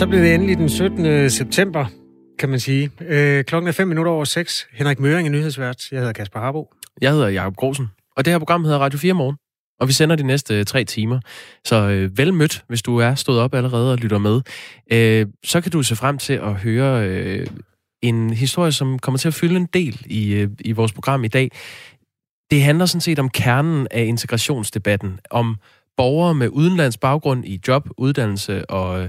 Så blev det endelig den 17. september, kan man sige. Øh, klokken er 5 minutter over 6. Henrik Møring er nyhedsvært. Jeg hedder Kasper Harbo. Jeg hedder Jakob Grosen. Og det her program hedder Radio 4 Morgen. Og vi sender de næste øh, tre timer. Så øh, vel mødt, hvis du er stået op allerede og lytter med. Øh, så kan du se frem til at høre øh, en historie, som kommer til at fylde en del i, øh, i vores program i dag. Det handler sådan set om kernen af integrationsdebatten. Om borgere med udenlands baggrund i job, uddannelse og... Øh,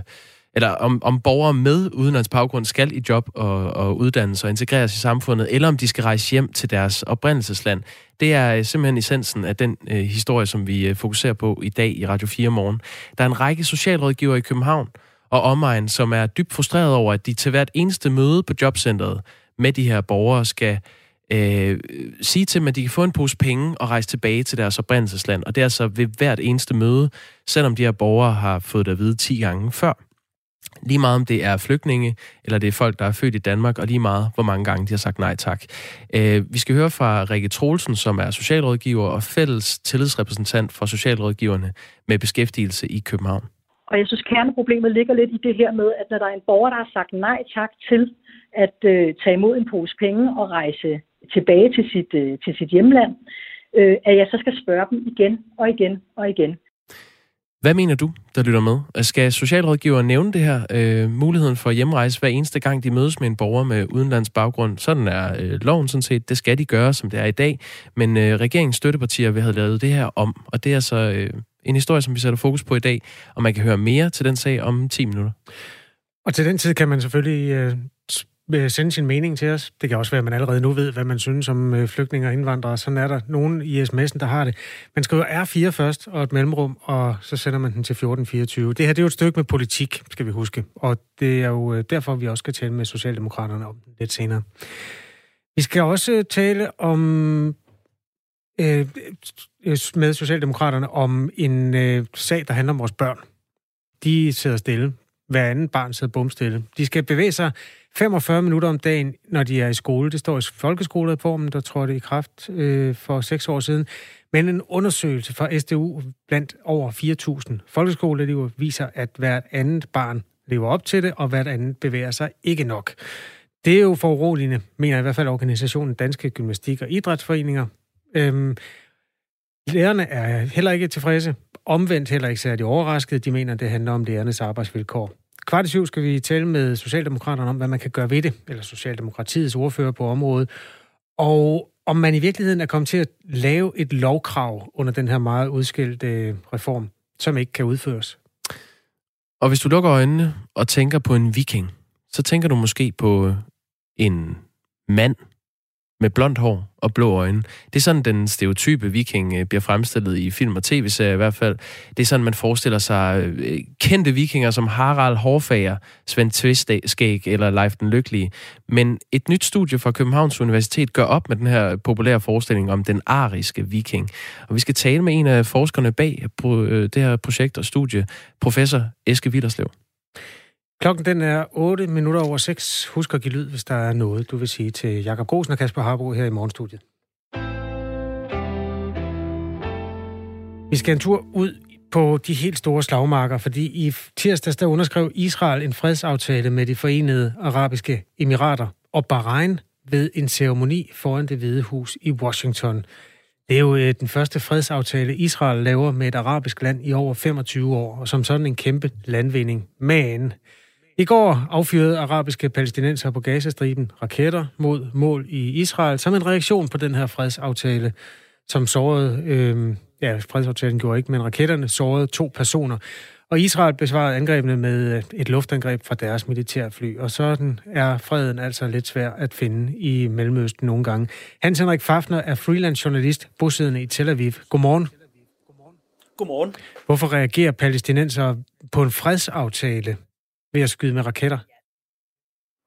eller om, om borgere med udenlandsk baggrund skal i job og, og uddannelse og integreres i samfundet, eller om de skal rejse hjem til deres oprindelsesland. Det er øh, simpelthen essensen af den øh, historie, som vi øh, fokuserer på i dag i Radio 4 morgen. Der er en række socialrådgivere i København og omegn, som er dybt frustreret over, at de til hvert eneste møde på jobcentret med de her borgere skal øh, sige til dem, at de kan få en pose penge og rejse tilbage til deres oprindelsesland. Og det er altså ved hvert eneste møde, selvom de her borgere har fået det at vide 10 gange før. Lige meget om det er flygtninge, eller det er folk, der er født i Danmark, og lige meget hvor mange gange de har sagt nej tak. Øh, vi skal høre fra Rikke Troelsen, som er socialrådgiver og fælles tillidsrepræsentant for socialrådgiverne med beskæftigelse i København. Og jeg synes, kerneproblemet ligger lidt i det her med, at når der er en borger, der har sagt nej tak til at øh, tage imod en pose penge og rejse tilbage til sit, øh, til sit hjemland, øh, at jeg så skal spørge dem igen og igen og igen. Hvad mener du, der lytter med? Skal socialrådgiver nævne det her, øh, muligheden for hjemrejse hver eneste gang, de mødes med en borger med udenlands baggrund? Sådan er øh, loven sådan set. Det skal de gøre, som det er i dag. Men øh, regeringens støttepartier vil have lavet det her om, og det er så øh, en historie, som vi sætter fokus på i dag, og man kan høre mere til den sag om 10 minutter. Og til den tid kan man selvfølgelig øh, Øh, sende sin mening til os. Det kan også være, at man allerede nu ved, hvad man synes om øh, flygtninge og indvandrere. Sådan er der nogen i sms'en, der har det. Man skriver R4 først og et mellemrum, og så sender man den til 1424. Det her det er jo et stykke med politik, skal vi huske. Og det er jo øh, derfor, vi også skal tale med Socialdemokraterne om det lidt senere. Vi skal også tale om øh, med Socialdemokraterne om en øh, sag, der handler om vores børn. De sidder stille. Hver anden barn sidder bumstille. De skal bevæge sig 45 minutter om dagen, når de er i skole. Det står i folkeskolereformen, der tror det i kraft øh, for seks år siden. Men en undersøgelse fra SDU blandt over 4.000 folkeskoleelever viser, at hvert andet barn lever op til det, og hvert andet bevæger sig ikke nok. Det er jo for uroligende, mener i hvert fald organisationen Danske Gymnastik- og Idrætsforeninger. Øhm, lærerne er heller ikke tilfredse, omvendt heller ikke særlig overrasket. De mener, det handler om lærernes arbejdsvilkår. Kvart i syv skal vi tale med Socialdemokraterne om, hvad man kan gøre ved det, eller Socialdemokratiets ordfører på området, og om man i virkeligheden er kommet til at lave et lovkrav under den her meget udskilte øh, reform, som ikke kan udføres. Og hvis du lukker øjnene og tænker på en viking, så tænker du måske på øh, en mand, med blondt hår og blå øjne. Det er sådan, den stereotype viking øh, bliver fremstillet i film og tv-serier i hvert fald. Det er sådan, man forestiller sig øh, kendte vikinger som Harald Hårfager, Svend Tvistskæg eller Leif den Lykkelige. Men et nyt studie fra Københavns Universitet gør op med den her populære forestilling om den ariske viking. Og vi skal tale med en af forskerne bag øh, det her projekt og studie, professor Eske Villerslev. Klokken den er 8 minutter over 6. Husk at give lyd, hvis der er noget, du vil sige til Jakob Grosen og Kasper Harbo her i morgenstudiet. Vi skal en tur ud på de helt store slagmarker, fordi i tirsdags der underskrev Israel en fredsaftale med de forenede arabiske emirater og Bahrain ved en ceremoni foran det hvide hus i Washington. Det er jo øh, den første fredsaftale, Israel laver med et arabisk land i over 25 år, og som sådan en kæmpe landvinding. Men i går affyrede arabiske palæstinenser på Gazastriben raketter mod mål i Israel som en reaktion på den her fredsaftale, som sårede, øh, ja, fredsaftalen gjorde ikke, men raketterne sårede to personer. Og Israel besvarede angrebene med øh, et luftangreb fra deres militærfly, og sådan er freden altså lidt svær at finde i Mellemøsten nogle gange. Hans Henrik Fafner er freelance journalist, bosiddende i Tel Aviv. Godmorgen. Godmorgen. Hvorfor reagerer palæstinenser på en fredsaftale ved at skyde med raketter?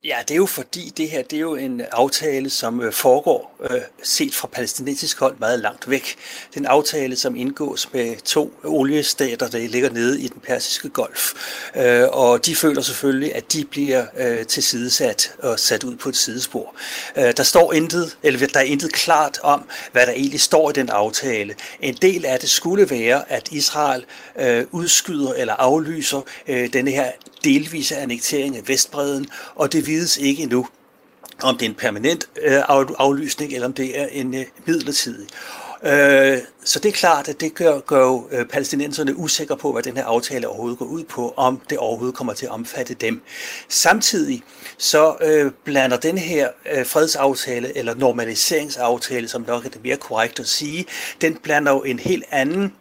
Ja, det er jo fordi, det her det er jo en aftale, som øh, foregår øh, set fra palæstinensisk hold meget langt væk. Det er en aftale, som indgås med to oliestater, der ligger nede i den persiske golf. Øh, og de føler selvfølgelig, at de bliver øh, tilsidesat og sat ud på et sidespor. Øh, der står intet, eller der er intet klart om, hvad der egentlig står i den aftale. En del af det skulle være, at Israel øh, udskyder eller aflyser øh, denne her delvise annektering af Vestbreden, og det vides ikke endnu, om det er en permanent øh, aflysning, eller om det er en øh, midlertidig. Øh, så det er klart, at det gør, gør jo øh, palæstinenserne usikre på, hvad den her aftale overhovedet går ud på, om det overhovedet kommer til at omfatte dem. Samtidig så øh, blander den her øh, fredsaftale, eller normaliseringsaftale, som nok er det mere korrekt at sige, den blander jo en helt anden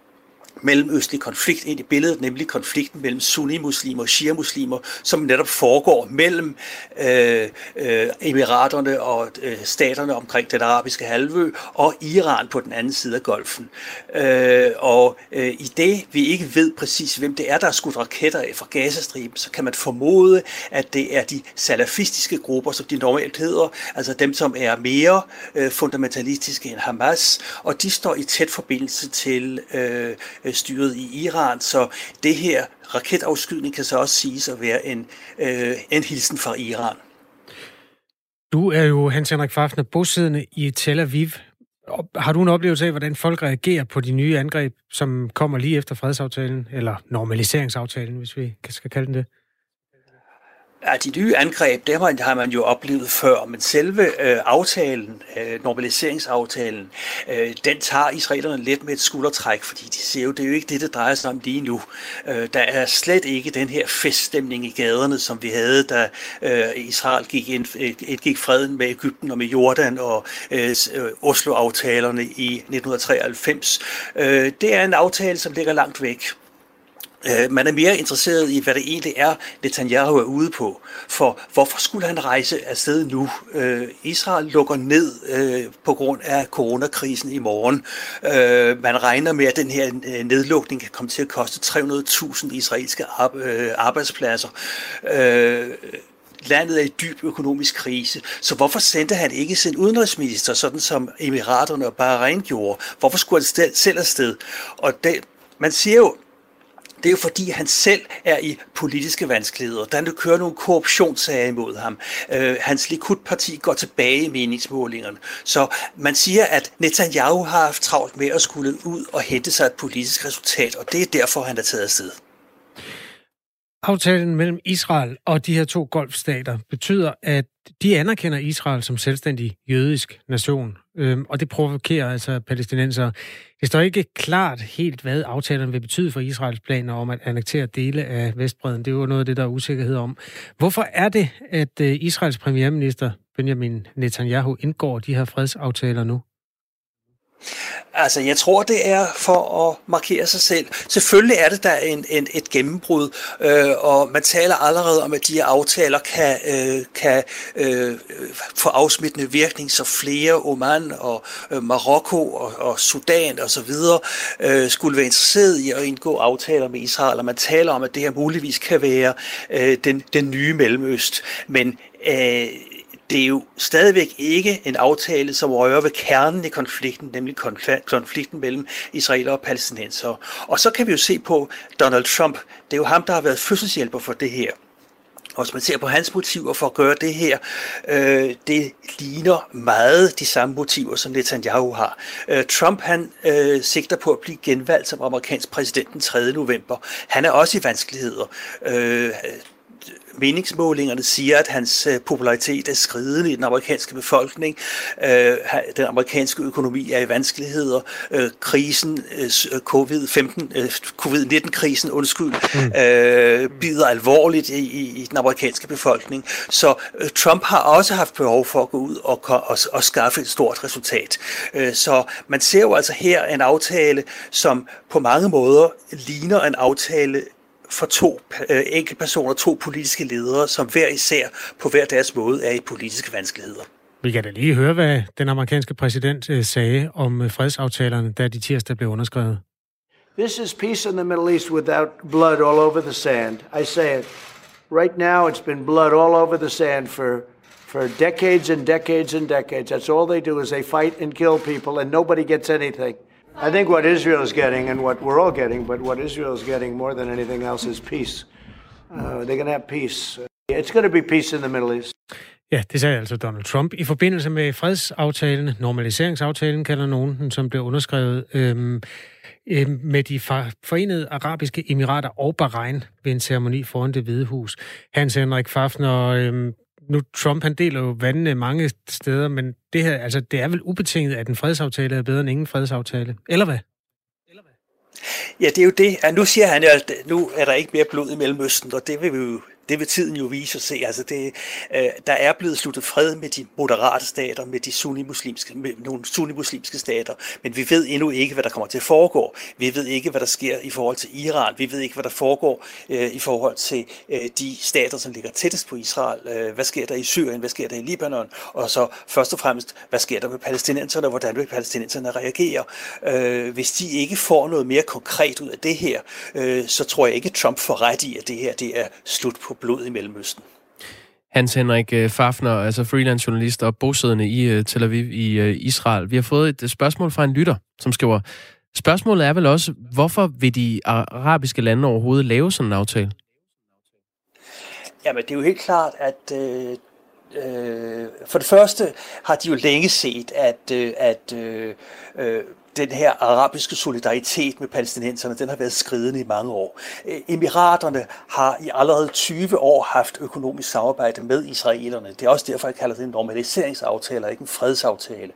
mellemøstlig konflikt ind i billedet, nemlig konflikten mellem sunni-muslimer og shia-muslimer, som netop foregår mellem øh, øh, emiraterne og øh, staterne omkring den arabiske halvø og Iran på den anden side af golfen. Øh, og øh, i det, vi ikke ved præcis, hvem det er, der er skudt raketter af fra Gazastriben, så kan man formode, at det er de salafistiske grupper, som de normalt hedder, altså dem, som er mere øh, fundamentalistiske end Hamas, og de står i tæt forbindelse til øh, styret i Iran, så det her raketafskydning kan så også siges at være en, øh, en hilsen fra Iran. Du er jo, Hans Henrik Fafner, bosiddende i Tel Aviv. Har du en oplevelse af, hvordan folk reagerer på de nye angreb, som kommer lige efter fredsaftalen, eller normaliseringsaftalen, hvis vi skal kalde den det? Ja, de nye angreb, det har man jo oplevet før, men selve øh, aftalen, øh, normaliseringsaftalen, øh, den tager israelerne lidt med et skuldertræk, fordi de ser jo, det er jo ikke det, det drejer sig om lige nu. Øh, der er slet ikke den her feststemning i gaderne, som vi havde, da øh, Israel gik, ind, øh, gik freden med Ægypten og med Jordan og øh, øh Oslo-aftalerne i 1993. Øh, det er en aftale, som ligger langt væk. Øh, man er mere interesseret i, hvad det egentlig er, Netanyahu er ude på. For hvorfor skulle han rejse afsted nu? Øh, Israel lukker ned øh, på grund af coronakrisen i morgen. Øh, man regner med, at den her øh, nedlukning kan komme til at koste 300.000 israelske arbejdspladser landet er i dyb økonomisk krise. Så hvorfor sendte han ikke sin udenrigsminister, sådan som Emiraterne og Bahrain gjorde? Hvorfor skulle han selv afsted? Og det, man siger jo, det er jo fordi, han selv er i politiske vanskeligheder. Der kører nogle korruptionssager imod ham. Øh, hans Likud-parti går tilbage i meningsmålingerne. Så man siger, at Netanyahu har haft travlt med at skulle ud og hente sig et politisk resultat, og det er derfor, han er taget afsted. Aftalen mellem Israel og de her to golfstater betyder, at de anerkender Israel som selvstændig jødisk nation, øhm, og det provokerer altså palæstinenser. Det står ikke klart helt, hvad aftalen vil betyde for Israels planer om at annektere dele af Vestbreden. Det er jo noget af det, der er usikkerhed om. Hvorfor er det, at øh, Israels premierminister Benjamin Netanyahu indgår de her fredsaftaler nu? Altså, jeg tror, det er for at markere sig selv. Selvfølgelig er det der en, en, et gennembrud, øh, og man taler allerede om, at de her aftaler kan, øh, kan øh, få afsmittende virkning, så flere Oman og øh, Marokko og, og Sudan og så videre øh, skulle være interesseret i at indgå aftaler med Israel, og man taler om, at det her muligvis kan være øh, den, den nye Mellemøst. Men øh, det er jo stadigvæk ikke en aftale, som rører ved kernen i konflikten, nemlig konflikten mellem israeler og palæstinenser. Og så kan vi jo se på Donald Trump. Det er jo ham, der har været fødselshjælper for det her. Og hvis man ser på hans motiver for at gøre det her, øh, det ligner meget de samme motiver, som Netanyahu har. Øh, Trump han øh, sigter på at blive genvalgt som amerikansk præsident den 3. november. Han er også i vanskeligheder. Øh, meningsmålingerne siger, at hans øh, popularitet er skridende i den amerikanske befolkning. Øh, den amerikanske økonomi er i vanskeligheder. Øh, krisen, COVID-15, COVID-19-krisen, undskyld, mm. bider alvorligt i, i, den amerikanske befolkning. Så Trump har også haft behov for at gå ud og, og, og skaffe et stort resultat. Så man ser jo altså her en aftale, som på mange måder ligner en aftale for to øh, enkeltpersoner, to politiske ledere, som hver især på hver deres måde er i politiske vanskeligheder. Vi kan da lige høre, hvad den amerikanske præsident øh, sagde om øh, fredsaftalerne, da de tirsdag blev underskrevet. This is peace in the Middle East without blood all over the sand. I say it. Right now it's been blood all over the sand for for decades and decades and decades. That's all they do is they fight and kill people and nobody gets anything. I think what Israel is getting, and what we're all getting, but what Israel is getting more than anything else is peace. Uh, they're going to have peace. It's going to be peace in the Middle East. Ja, det sagde altså Donald Trump. I forbindelse med fredsaftalen, normaliseringsaftalen kalder nogen den, som blev underskrevet øhm, øhm, med de forenede arabiske emirater og Bahrain ved en ceremoni foran det hvide hus. Hans Henrik Fafner, øhm, nu Trump han deler jo vandene mange steder, men det her, altså det er vel ubetinget, at en fredsaftale er bedre end ingen fredsaftale, eller hvad? Ja, det er jo det. Ja, nu siger han jo, at nu er der ikke mere blod i Mellemøsten, og det vil vi jo det vil tiden jo vise og se. Altså det, øh, der er blevet sluttet fred med de moderate stater, med de sunni-muslimske, med nogle sunni-muslimske stater, men vi ved endnu ikke, hvad der kommer til at foregå. Vi ved ikke, hvad der sker i forhold til Iran. Vi ved ikke, hvad der foregår øh, i forhold til øh, de stater, som ligger tættest på Israel. Øh, hvad sker der i Syrien? Hvad sker der i Libanon? Og så først og fremmest, hvad sker der med palæstinenserne? Hvordan vil palæstinenserne reagere? Øh, hvis de ikke får noget mere konkret ud af det her, øh, så tror jeg ikke, Trump får ret i, at det her det er slut på blod i Mellemøsten. Hans Henrik øh, Fafner, altså freelance journalist og bosiddende i øh, Tel Aviv i øh, Israel. Vi har fået et spørgsmål fra en lytter, som skriver, spørgsmålet er vel også, hvorfor vil de arabiske lande overhovedet lave sådan en aftale? Jamen, det er jo helt klart, at øh, for det første har de jo længe set, at, øh, at øh, den her arabiske solidaritet med palæstinenserne, den har været skridende i mange år. Øh, Emiraterne har i allerede 20 år haft økonomisk samarbejde med israelerne. Det er også derfor, jeg kalder det en normaliseringsaftale og ikke en fredsaftale.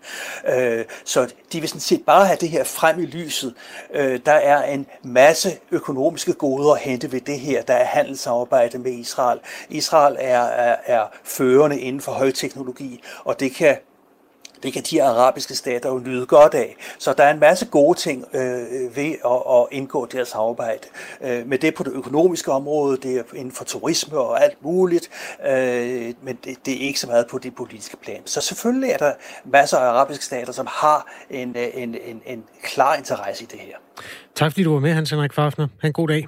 Øh, så de vil sådan set bare have det her frem i lyset. Øh, der er en masse økonomiske goder at hente ved det her. Der er handelssamarbejde med Israel. Israel er, er, er førende inden for højteknologi, og det kan det kan de arabiske stater jo nyde godt af. Så der er en masse gode ting øh, ved at, at indgå det her samarbejde. Øh, med det på det økonomiske område, det er inden for turisme og alt muligt, øh, men det, det er ikke så meget på det politiske plan. Så selvfølgelig er der masser af arabiske stater, som har en, en, en, en klar interesse i det her. Tak fordi du var med, Hans Henrik Fafner. Ha' en god dag.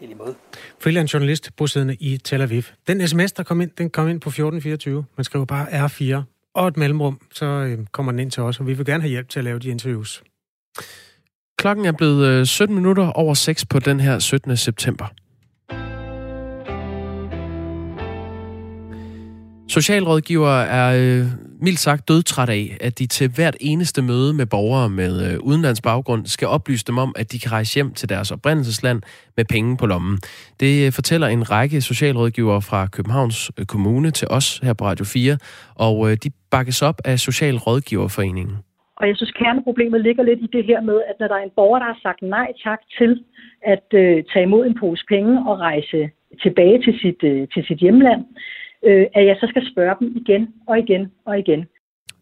I lige måde. Freelance journalist bosiddende i Tel Aviv. Den sms, der kom ind, den kom ind på 1424. Man skriver bare R4 og et mellemrum, så øh, kommer den ind til os, og vi vil gerne have hjælp til at lave de interviews. Klokken er blevet øh, 17 minutter over 6 på den her 17. september. Socialrådgiver er øh, mildt sagt dødtræt af, at de til hvert eneste møde med borgere med øh, udenlands baggrund skal oplyse dem om, at de kan rejse hjem til deres oprindelsesland med penge på lommen. Det øh, fortæller en række socialrådgivere fra Københavns øh, Kommune til os her på Radio 4, og øh, de bakkes op af Socialrådgiverforeningen. Og jeg synes, kerneproblemet ligger lidt i det her med, at når der er en borger, der har sagt nej tak til at øh, tage imod en pose penge og rejse tilbage til sit, øh, til sit hjemland, øh, at jeg så skal spørge dem igen og igen og igen.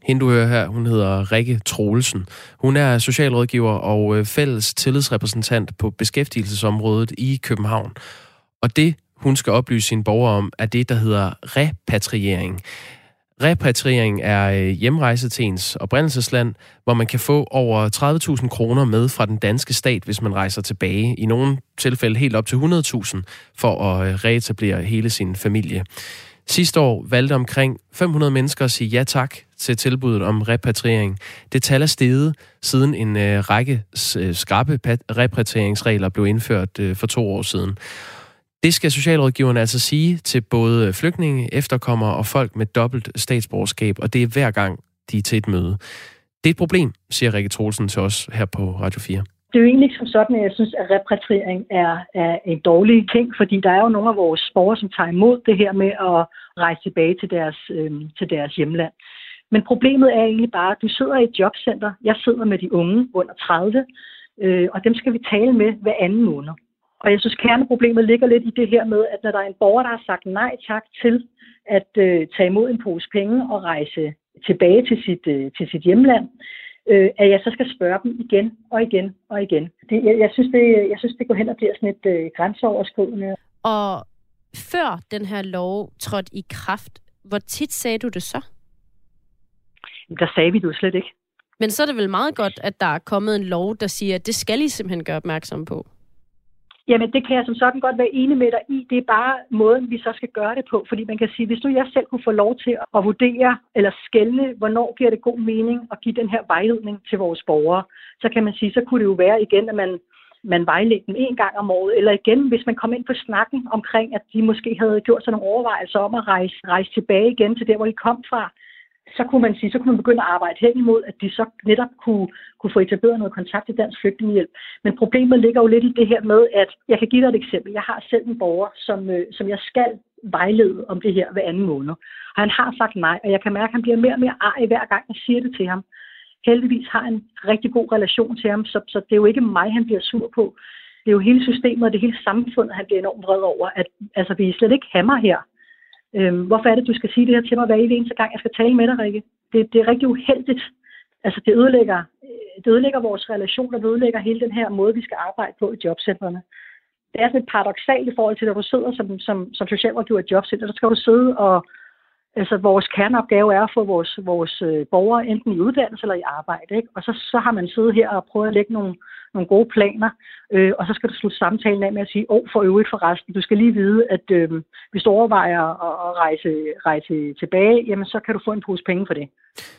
Hende du hører her, hun hedder Rikke Troelsen. Hun er socialrådgiver og øh, fælles tillidsrepræsentant på beskæftigelsesområdet i København. Og det, hun skal oplyse sine borgere om, er det, der hedder repatriering. Repatriering er øh, hjemrejse til ens oprindelsesland, hvor man kan få over 30.000 kroner med fra den danske stat, hvis man rejser tilbage. I nogle tilfælde helt op til 100.000 for at øh, reetablere hele sin familie. Sidste år valgte omkring 500 mennesker at sige ja tak til tilbuddet om repatriering. Det tal er steget, siden en øh, række skrappe skarpe repatrieringsregler blev indført for to år siden. Det skal socialrådgiverne altså sige til både øh, flygtninge, efterkommere og folk med dobbelt statsborgerskab, og det er hver gang, de er til et møde. Det er et problem, siger Rikke Troelsen til os her på Radio 4 det er jo egentlig ikke som sådan, at jeg synes, at repatriering er, er en dårlig ting, fordi der er jo nogle af vores borgere, som tager imod det her med at rejse tilbage til deres, øh, til deres hjemland. Men problemet er egentlig bare, at du sidder i et jobcenter. Jeg sidder med de unge under 30, øh, og dem skal vi tale med hver anden måned. Og jeg synes, kerneproblemet ligger lidt i det her med, at når der er en borger, der har sagt nej tak til at øh, tage imod en pose penge og rejse tilbage til sit, øh, til sit hjemland, øh, at jeg så skal spørge dem igen og igen og igen. Det, jeg, jeg, synes, det, jeg synes, det går hen og bliver sådan et øh, grænseoverskridende. Og før den her lov trådte i kraft, hvor tit sagde du det så? Der sagde vi det jo slet ikke. Men så er det vel meget godt, at der er kommet en lov, der siger, at det skal I simpelthen gøre opmærksom på. Jamen, det kan jeg som sådan godt være enig med dig i. Det er bare måden, vi så skal gøre det på. Fordi man kan sige, hvis nu jeg selv kunne få lov til at vurdere eller skælne, hvornår giver det god mening at give den her vejledning til vores borgere, så kan man sige, så kunne det jo være igen, at man man vejledte dem en gang om året, eller igen, hvis man kom ind på snakken omkring, at de måske havde gjort sig nogle overvejelser om at rejse, rejse tilbage igen til der, hvor de kom fra, så kunne man sige, så kunne man begynde at arbejde hen imod, at de så netop kunne, kunne få etableret noget kontakt til Dansk Flygtningehjælp. Men problemet ligger jo lidt i det her med, at jeg kan give dig et eksempel. Jeg har selv en borger, som, øh, som jeg skal vejlede om det her hver anden måned. Og han har sagt nej, og jeg kan mærke, at han bliver mere og mere arg hver gang, jeg siger det til ham. Heldigvis har en rigtig god relation til ham, så, så det er jo ikke mig, han bliver sur på. Det er jo hele systemet og det hele samfundet, han bliver enormt vred over, at altså, vi er slet ikke hammer her. Øhm, hvorfor er det, du skal sige det her til mig hver eneste gang, jeg skal tale med dig, Rikke? Det, det er rigtig uheldigt. Altså, det ødelægger, øh, det ødelægger vores relation, og det ødelægger hele den her måde, vi skal arbejde på i jobcentrene. Det er sådan et paradoxalt i forhold til, at du sidder som, som, som socialrådgiver i jobcenter, der skal du sidde og, altså vores kerneopgave er at få vores, vores øh, borgere enten i uddannelse eller i arbejde. Ikke? Og så, så har man siddet her og prøvet at lægge nogle, nogle gode planer, øh, og så skal du slutte samtalen af med at sige, åh, oh, for øvrigt for resten, du skal lige vide, at øh, hvis du overvejer at, at rejse, rejse tilbage, jamen så kan du få en pose penge for det.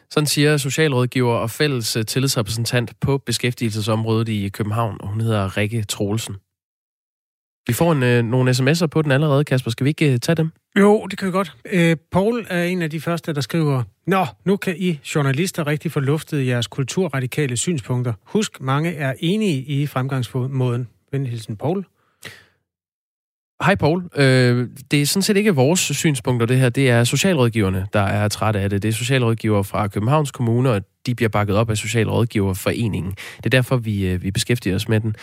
Sådan siger socialrådgiver og fælles øh, tillidsrepræsentant på beskæftigelsesområdet i København, og hun hedder Rikke Troelsen. Vi får en, øh, nogle sms'er på den allerede, Kasper. Skal vi ikke øh, tage dem? Jo, det kan vi godt. Øh, Paul er en af de første, der skriver, Nå, nu kan I journalister rigtig få luftet jeres kulturradikale synspunkter. Husk, mange er enige i fremgangsmåden. Venhilsen Paul. Hej Paul. Øh, det er sådan set ikke vores synspunkter, det her. Det er socialrådgiverne, der er trætte af det. Det er socialrådgiver fra Københavns Kommune, og de bliver bakket op af Socialrådgiverforeningen. Det er derfor, vi, øh, vi beskæftiger os med den.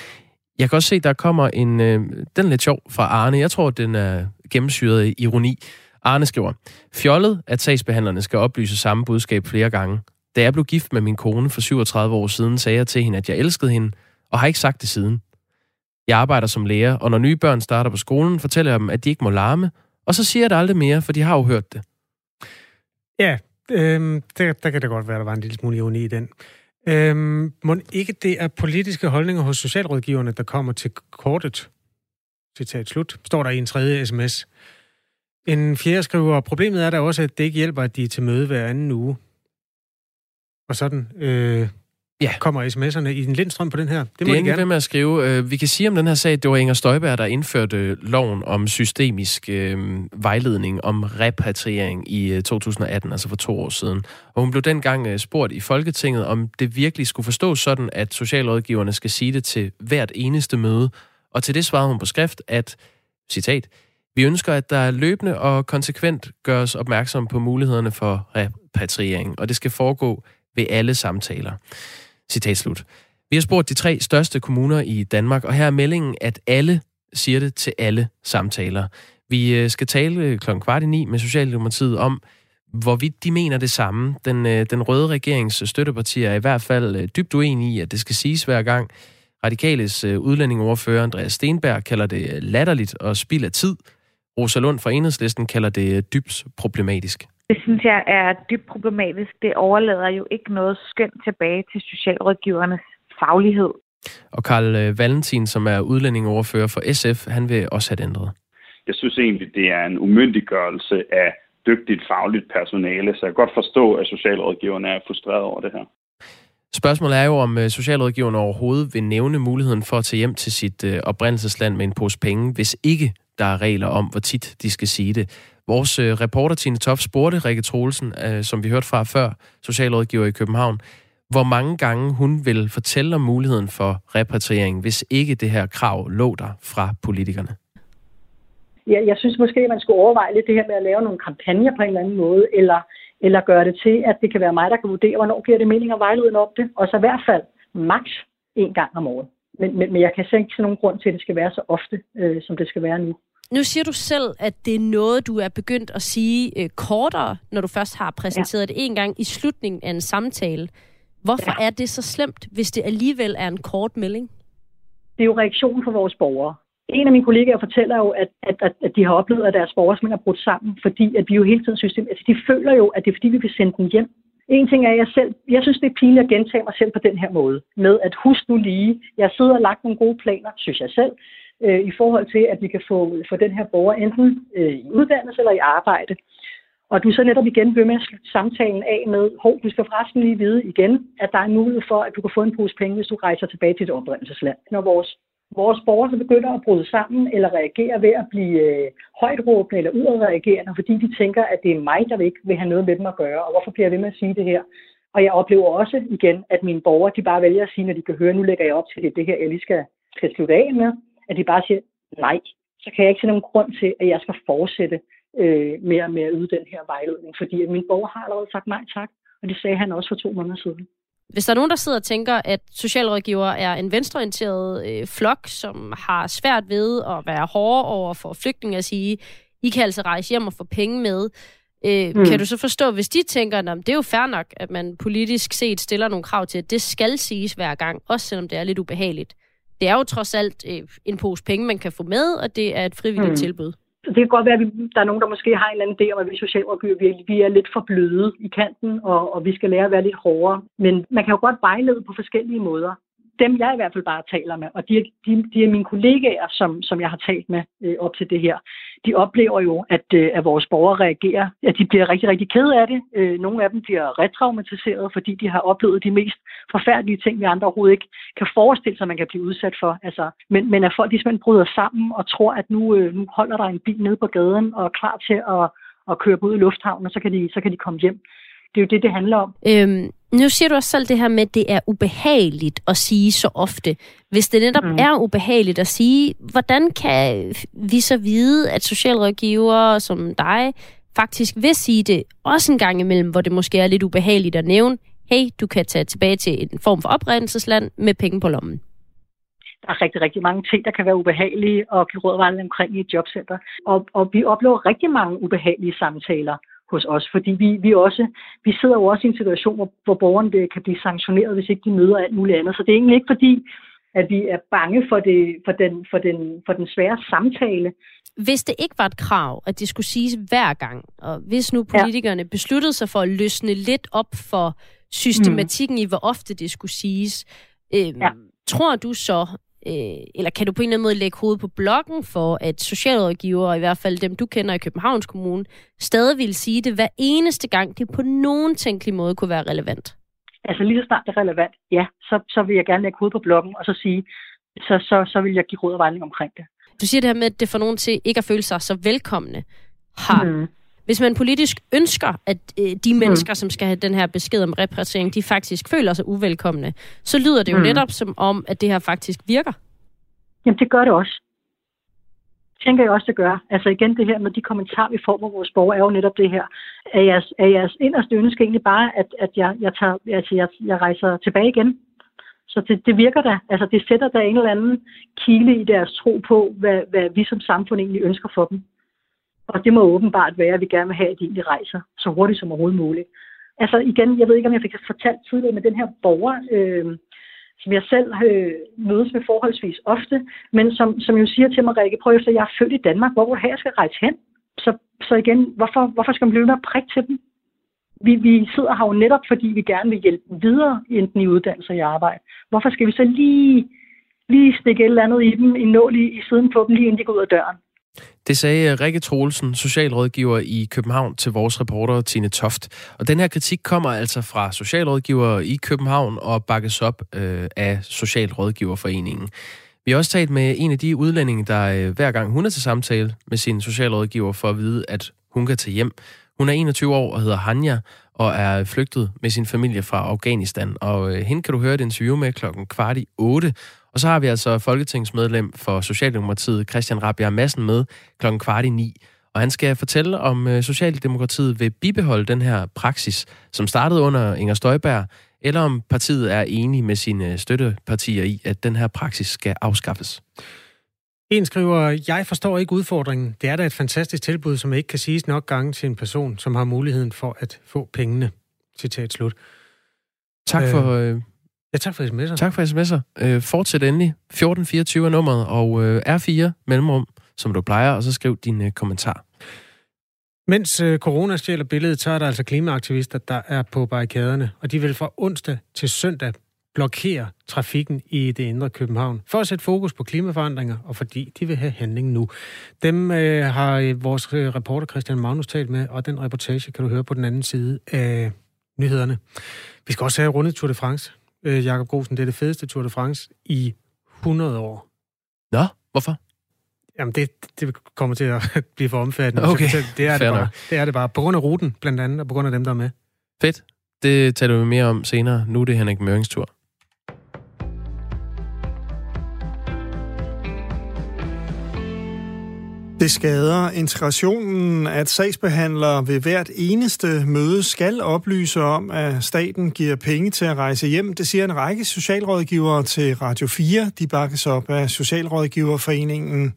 Jeg kan også se, der kommer en... Øh, den er lidt sjov fra Arne. Jeg tror, den er gennemsyret ironi. Arne skriver, fjollet, at sagsbehandlerne skal oplyse samme budskab flere gange. Da jeg blev gift med min kone for 37 år siden, sagde jeg til hende, at jeg elskede hende, og har ikke sagt det siden. Jeg arbejder som lærer, og når nye børn starter på skolen, fortæller jeg dem, at de ikke må larme, og så siger jeg det aldrig mere, for de har jo hørt det. Ja, øh, der, der kan det godt være, der var en lille smule ironi i den. Øhm, må ikke det er politiske holdninger hos socialrådgiverne, der kommer til kortet? Citat slut. Står der i en tredje sms. En fjerde skriver, problemet er der også, at det ikke hjælper, at de er til møde hver anden uge. Og sådan øh, ja. kommer sms'erne i en lindstrøm på den her. Det, må det er ved med at skrive. Øh, vi kan sige om den her sag, det var Inger Støjberg, der indførte loven om systemisk øh, vejledning om repatriering i 2018, øh, altså for to år siden. Og hun blev dengang øh, spurgt i Folketinget, om det virkelig skulle forstås sådan, at socialrådgiverne skal sige det til hvert eneste møde. Og til det svarede hun på skrift, at, citat, vi ønsker, at der løbende og konsekvent gøres opmærksom på mulighederne for repatriering, og det skal foregå ved alle samtaler. Citat slut. Vi har spurgt de tre største kommuner i Danmark, og her er meldingen, at alle siger det til alle samtaler. Vi øh, skal tale øh, kl. kvart i ni med Socialdemokratiet om, hvorvidt de mener det samme. Den, øh, den røde regerings støttepartier er i hvert fald dybt uenige i, at det skal siges hver gang. Radikales udlændingeordfører Andreas Stenberg kalder det latterligt og spild af tid. Rosa Lund fra Enhedslisten kalder det dybt problematisk. Det synes jeg er dybt problematisk. Det overlader jo ikke noget skønt tilbage til socialrådgivernes faglighed. Og Karl øh, Valentin, som er udlændingeoverfører for SF, han vil også have det ændret. Jeg synes egentlig, det er en umyndiggørelse af dygtigt fagligt personale, så jeg kan godt forstå, at socialrådgiverne er frustreret over det her. Spørgsmålet er jo, om øh, socialrådgiverne overhovedet vil nævne muligheden for at tage hjem til sit øh, oprindelsesland med en pose penge, hvis ikke der er regler om, hvor tit de skal sige det. Vores øh, reporter Tine Toff spurgte Rikke Troelsen, øh, som vi hørte fra før, socialrådgiver i København, hvor mange gange hun vil fortælle om muligheden for repatriering, hvis ikke det her krav lå der fra politikerne. Ja, jeg synes måske, at man skulle overveje lidt det her med at lave nogle kampagner på en eller anden måde, eller, eller gøre det til, at det kan være mig, der kan vurdere, hvornår giver det mening at vejlede om det, og så i hvert fald maks en gang om året. Men, men, men jeg kan ikke se nogen grund til, at det skal være så ofte, øh, som det skal være nu. Nu siger du selv, at det er noget, du er begyndt at sige øh, kortere, når du først har præsenteret ja. det en gang i slutningen af en samtale. Hvorfor ja. er det så slemt, hvis det alligevel er en kort melding? Det er jo reaktionen fra vores borgere. En af mine kollegaer fortæller jo, at, at, at, at de har oplevet, at deres borgere er brudt sammen, fordi at vi jo hele tiden synes, at altså, de føler jo, at det er fordi, vi vil sende dem hjem. En ting er, at jeg selv, jeg synes, det er pinligt at gentage mig selv på den her måde, med at husk nu lige, jeg sidder og lagt nogle gode planer, synes jeg selv, øh, i forhold til, at vi kan få, få den her borger enten øh, i uddannelse eller i arbejde. og du så netop igen ved med at slutte samtalen af med, hov, du skal forresten lige vide igen, at der er en mulighed for, at du kan få en pose penge, hvis du rejser tilbage til dit oprindelsesland. Når vores, vores borgere så begynder at bryde sammen eller reagere ved at blive øh, højtråbende eller udadreagerende, fordi de tænker, at det er mig, der ikke vil have noget med dem at gøre, og hvorfor bliver jeg ved med at sige det her? Og jeg oplever også igen, at mine borgere, de bare vælger at sige, når de kan høre, nu lægger jeg op til det, det her, jeg lige skal, skal slutte af med, at de bare siger, nej, så kan jeg ikke se nogen grund til, at jeg skal fortsætte øh, med, med at yde den her vejledning, fordi at min borger har allerede sagt nej tak, og det sagde han også for to måneder siden. Hvis der er nogen, der sidder og tænker, at socialrådgiver er en venstreorienteret øh, flok, som har svært ved at være hårde over for flygtninge at sige, I kan altså rejse hjem og få penge med, Øh, mm. Kan du så forstå, hvis de tænker, at det er jo fair nok, at man politisk set stiller nogle krav til, at det skal siges hver gang, også selvom det er lidt ubehageligt. Det er jo trods alt øh, en pose penge, man kan få med, og det er et frivilligt mm. tilbud. Det kan godt være, at der er nogen, der måske har en eller anden idé om, at vi socialrådgiver, vi, vi er lidt for bløde i kanten, og, og vi skal lære at være lidt hårdere. Men man kan jo godt vejlede på forskellige måder dem, jeg i hvert fald bare taler med, og de, de, de er mine kollegaer, som, som jeg har talt med øh, op til det her, de oplever jo, at, øh, at vores borgere reagerer, at de bliver rigtig, rigtig ked af det. Øh, nogle af dem bliver retraumatiseret, fordi de har oplevet de mest forfærdelige ting, vi andre overhovedet ikke kan forestille sig, man kan blive udsat for. Altså, men, men at folk de simpelthen bryder sammen og tror, at nu, øh, nu holder der en bil nede på gaden og er klar til at, at køre ud i lufthavnen, og så kan, de, så kan de komme hjem. Det er jo det, det handler om. Øhm, nu siger du også selv det her med, at det er ubehageligt at sige så ofte. Hvis det netop mm. er ubehageligt at sige, hvordan kan vi så vide, at socialrådgivere som dig faktisk vil sige det, også en gang imellem, hvor det måske er lidt ubehageligt at nævne, hey, du kan tage tilbage til en form for oprindelsesland med penge på lommen? Der er rigtig, rigtig mange ting, der kan være ubehagelige og give råd omkring i et jobcenter. Og, og vi oplever rigtig mange ubehagelige samtaler hos os, fordi vi, vi, også, vi sidder jo også i en situation, hvor, hvor borgeren kan blive sanktioneret, hvis ikke de møder alt muligt andet. Så det er egentlig ikke fordi, at vi er bange for, det, for, den, for, den, for den svære samtale. Hvis det ikke var et krav, at det skulle siges hver gang, og hvis nu politikerne ja. besluttede sig for at løsne lidt op for systematikken mm. i, hvor ofte det skulle siges, øh, ja. tror du så, øh, eller kan du på en eller anden måde lægge hovedet på blokken for, at socialrådgiver, i hvert fald dem, du kender i Københavns Kommune, stadig vil sige det hver eneste gang, det på nogen tænkelig måde kunne være relevant? Altså lige så snart det er relevant, ja, så, så vil jeg gerne lægge hovedet på blokken, og så sige, så, så, så vil jeg give råd og vejledning omkring det. Du siger det her med, at det får nogen til ikke at føle sig så velkomne. Har, mm. Hvis man politisk ønsker, at øh, de mm. mennesker, mm. som skal have den her besked om repatriering, de faktisk føler sig uvelkomne, så lyder det jo mm. netop som om, at det her faktisk virker. Jamen, det gør det også. Tænker jeg også, det gør. Altså igen, det her med de kommentarer, vi får på vores borgere, er jo netop det her. Er jeres, er jeres inderste ønske egentlig bare, at, at jeg, jeg, tager, altså jeg, jeg rejser tilbage igen? Så det, det virker da. Altså det sætter der en eller anden kile i deres tro på, hvad, hvad vi som samfund egentlig ønsker for dem. Og det må åbenbart være, at vi gerne vil have, at de egentlig rejser så hurtigt som overhovedet muligt. Altså igen, jeg ved ikke, om jeg fik fortalt tidligere med den her borger, øh, som jeg selv øh, mødes med forholdsvis ofte, men som, som jo siger til mig, Rikke, prøv efter, jeg er født i Danmark, hvor hvor jeg skal rejse hen? Så, så igen, hvorfor, hvorfor skal man blive med at prikke til dem? Vi, vi sidder her jo netop, fordi vi gerne vil hjælpe dem videre, enten i uddannelse og i arbejde. Hvorfor skal vi så lige, lige stikke et eller andet i dem, en nål i, i siden på dem, lige inden de går ud af døren? Det sagde øh, Rikke Troelsen, socialrådgiver i København, til vores reporter Tine Toft. Og den her kritik kommer altså fra socialrådgivere i København og bakkes op øh, af Socialrådgiverforeningen. Vi har også talt med en af de udlændinge, der øh, hver gang hun er til samtale med sin socialrådgiver for at vide, at hun kan tage hjem. Hun er 21 år og hedder Hanja og er flygtet med sin familie fra Afghanistan. Og øh, hende kan du høre et interview med klokken kvart i 8. Og så har vi altså folketingsmedlem for Socialdemokratiet, Christian Rabia Madsen, med klokken kvart i ni. Og han skal fortælle, om øh, Socialdemokratiet vil bibeholde den her praksis, som startede under Inger Støjberg, eller om partiet er enig med sine støttepartier i, at den her praksis skal afskaffes. En skriver, jeg forstår ikke udfordringen. Det er da et fantastisk tilbud, som ikke kan siges nok gange til en person, som har muligheden for at få pengene. Citat slut. Tak for, øh, Ja, tak for sms'er. Tak for sms'er. Øh, fortsæt endelig. 1424 er nummeret, og øh, R4 mellemrum, som du plejer, og så skriv din øh, kommentar. Mens øh, corona stjæler billedet, så er der altså klimaaktivister, der er på barrikaderne, og de vil fra onsdag til søndag blokere trafikken i det indre København. For at sætte fokus på klimaforandringer, og fordi de vil have handling nu. Dem øh, har øh, vores øh, reporter Christian Magnus talt med, og den reportage kan du høre på den anden side af nyhederne. Vi skal også have rundet Tour de France. Øh, Jakob Grosen, det er det fedeste Tour de France i 100 år. Nå, hvorfor? Jamen, det, det kommer til at blive for omfattende. Okay, det er det, bare. det er det bare. På grund af ruten, blandt andet, og på grund af dem, der er med. Fedt. Det taler vi mere om senere. Nu er det Henrik Mørings tur. Det skader integrationen, at sagsbehandlere ved hvert eneste møde skal oplyse om, at staten giver penge til at rejse hjem. Det siger en række socialrådgivere til Radio 4. De bakkes op af Socialrådgiverforeningen.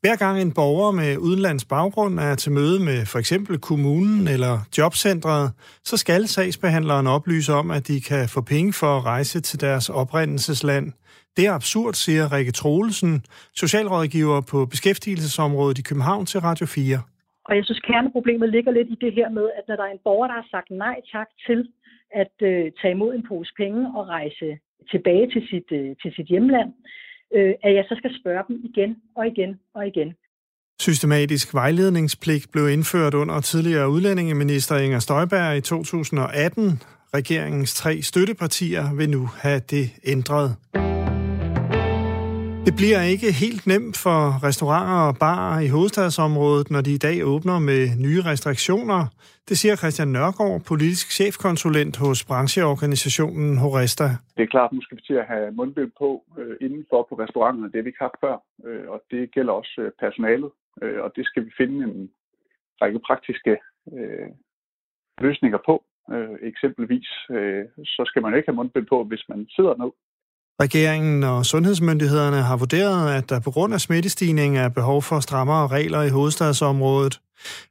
Hver gang en borger med udenlands baggrund er til møde med for eksempel kommunen eller jobcentret, så skal sagsbehandleren oplyse om, at de kan få penge for at rejse til deres oprindelsesland. Det er absurd, siger Rikke Troelsen, socialrådgiver på beskæftigelsesområdet i København til Radio 4. Og jeg synes, kerneproblemet ligger lidt i det her med, at når der er en borger, der har sagt nej tak til at øh, tage imod en pose penge og rejse tilbage til sit, øh, til sit hjemland, øh, at jeg så skal spørge dem igen og igen og igen. Systematisk vejledningspligt blev indført under tidligere udlændingeminister Inger Støjberg i 2018. Regeringens tre støttepartier vil nu have det ændret. Det bliver ikke helt nemt for restauranter og barer i hovedstadsområdet, når de i dag åbner med nye restriktioner. Det siger Christian Nørgaard, politisk chefkonsulent hos brancheorganisationen Horesta. Det er klart, at nu skal vi til at have mundbind på øh, indenfor på restauranterne. Det har vi ikke haft før, øh, og det gælder også øh, personalet. Øh, og det skal vi finde en række praktiske øh, løsninger på. Øh, eksempelvis øh, så skal man ikke have mundbind på, hvis man sidder ned. Regeringen og sundhedsmyndighederne har vurderet, at der på grund af smittestigning er behov for strammere regler i hovedstadsområdet.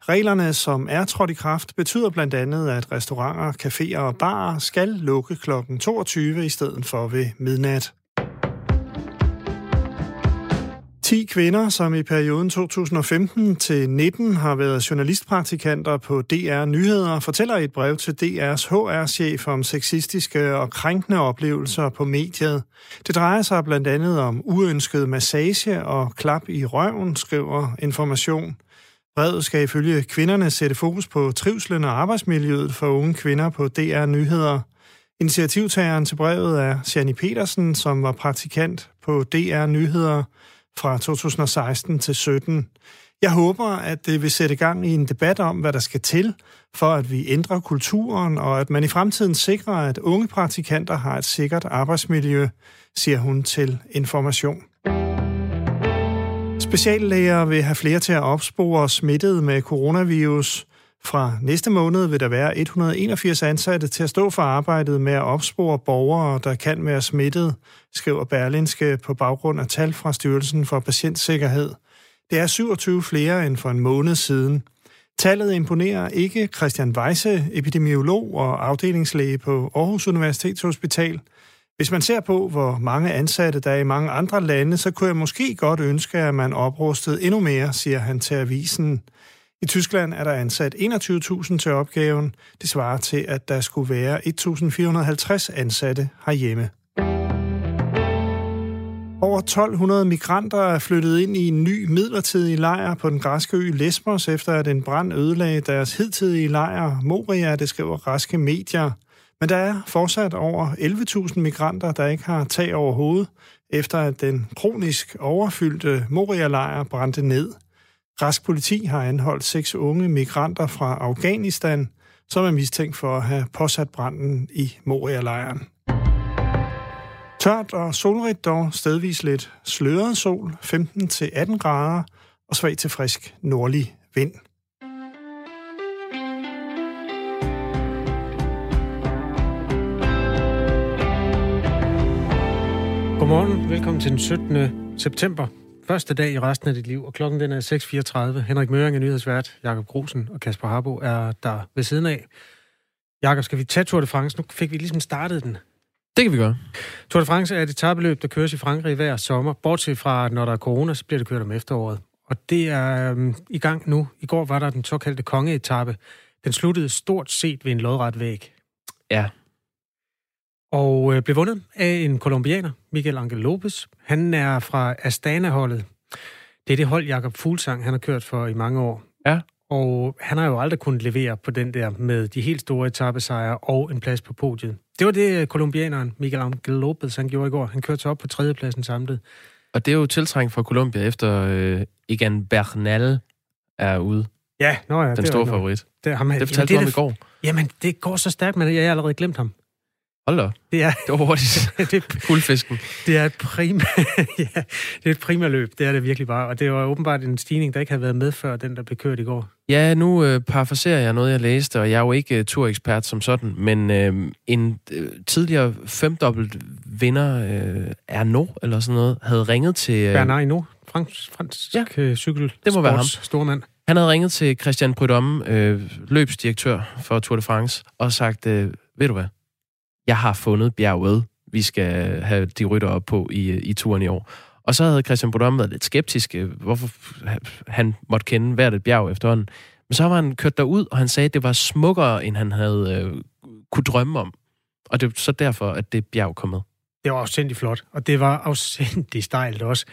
Reglerne, som er trådt i kraft, betyder blandt andet, at restauranter, caféer og barer skal lukke kl. 22 i stedet for ved midnat. 10 kvinder, som i perioden 2015 til 19 har været journalistpraktikanter på DR Nyheder, fortæller i et brev til DR's HR-chef om sexistiske og krænkende oplevelser på mediet. Det drejer sig blandt andet om uønsket massage og klap i røven, skriver Information. Brevet skal ifølge kvinderne sætte fokus på trivslen og arbejdsmiljøet for unge kvinder på DR Nyheder. Initiativtageren til brevet er Sjani Petersen, som var praktikant på DR Nyheder fra 2016 til 17. Jeg håber, at det vil sætte gang i en debat om, hvad der skal til, for at vi ændrer kulturen, og at man i fremtiden sikrer, at unge praktikanter har et sikkert arbejdsmiljø, siger hun til Information. Speciallæger vil have flere til at opspore smittet med coronavirus. Fra næste måned vil der være 181 ansatte til at stå for arbejdet med at opspore borgere, der kan være smittet, skriver Berlinske på baggrund af tal fra Styrelsen for Patientsikkerhed. Det er 27 flere end for en måned siden. Tallet imponerer ikke Christian Weisse, epidemiolog og afdelingslæge på Aarhus Universitetshospital. Hvis man ser på, hvor mange ansatte der er i mange andre lande, så kunne jeg måske godt ønske, at man oprustede endnu mere, siger han til avisen. I Tyskland er der ansat 21.000 til opgaven. Det svarer til, at der skulle være 1.450 ansatte herhjemme. Over 1200 migranter er flyttet ind i en ny midlertidig lejr på den græske ø Lesbos, efter at en brand ødelagde deres hidtidige lejr Moria, det skriver græske medier. Men der er fortsat over 11.000 migranter, der ikke har tag over hovedet, efter at den kronisk overfyldte Moria-lejr brændte ned. Rask politi har anholdt seks unge migranter fra Afghanistan, som er mistænkt for at have påsat branden i Moria-lejren. Tørt og solrigt dog stedvis lidt sløret sol, 15-18 grader og svag til frisk nordlig vind. Godmorgen, velkommen til den 17. september. Første dag i resten af dit liv, og klokken den er 6.34. Henrik Møring er nyhedsvært, Jakob Grusen og Kasper Harbo er der ved siden af. Jakob, skal vi tage Tour de France? Nu fik vi ligesom startet den. Det kan vi gøre. Tour de France er et etabløb, der køres i Frankrig hver sommer. Bortset fra, når der er corona, så bliver det kørt om efteråret. Og det er øhm, i gang nu. I går var der den såkaldte kongeetappe. Den sluttede stort set ved en lodret væg. Ja. Og øh, blev vundet af en kolumbianer, Miguel Angel Lopez. Han er fra Astana-holdet. Det er det hold, Jakob Fuglsang, han har kørt for i mange år. Ja. Og han har jo aldrig kunnet levere på den der med de helt store etappesejre og en plads på podiet. Det var det, øh, kolumbianeren Miguel Angel Lopez han gjorde i går. Han kørte op på tredjepladsen samlet. Og det er jo tiltrængt for Colombia, efter øh, Egan Bernal er ude. Ja, nå ja. Den det store favorit. Det, ham, Det fortalte du om i går. Jamen, det går så stærkt, men jeg har allerede glemt ham. Hold da. Det er, Det var hurtigt. det, Guldfisken. det er et prima, ja, det er et prima løb. Det er det virkelig bare. Og det var åbenbart en stigning, der ikke havde været med før, den der blev kørt i går. Ja, nu øh, parafraserer jeg noget, jeg læste, og jeg er jo ikke øh, turekspert som sådan, men øh, en øh, tidligere femdobbelt vinder, øh, Erno eller sådan noget, havde ringet til... Øh, Bernard Hinault, fransk, fransk Ja, ja, cykel det må være ham. stormand. Han havde ringet til Christian Prudhomme, øh, løbsdirektør for Tour de France, og sagt, øh, ved du hvad, jeg har fundet bjerget, vi skal have de rytter op på i, i turen i år. Og så havde Christian Prudhomme været lidt skeptisk, øh, hvorfor han måtte kende hvert et bjerg efterhånden. Men så var han kørt derud, og han sagde, at det var smukkere, end han havde øh, kunne drømme om. Og det er så derfor, at det bjerg kom med. Det var afsindig flot, og det var afsindig stejlt også.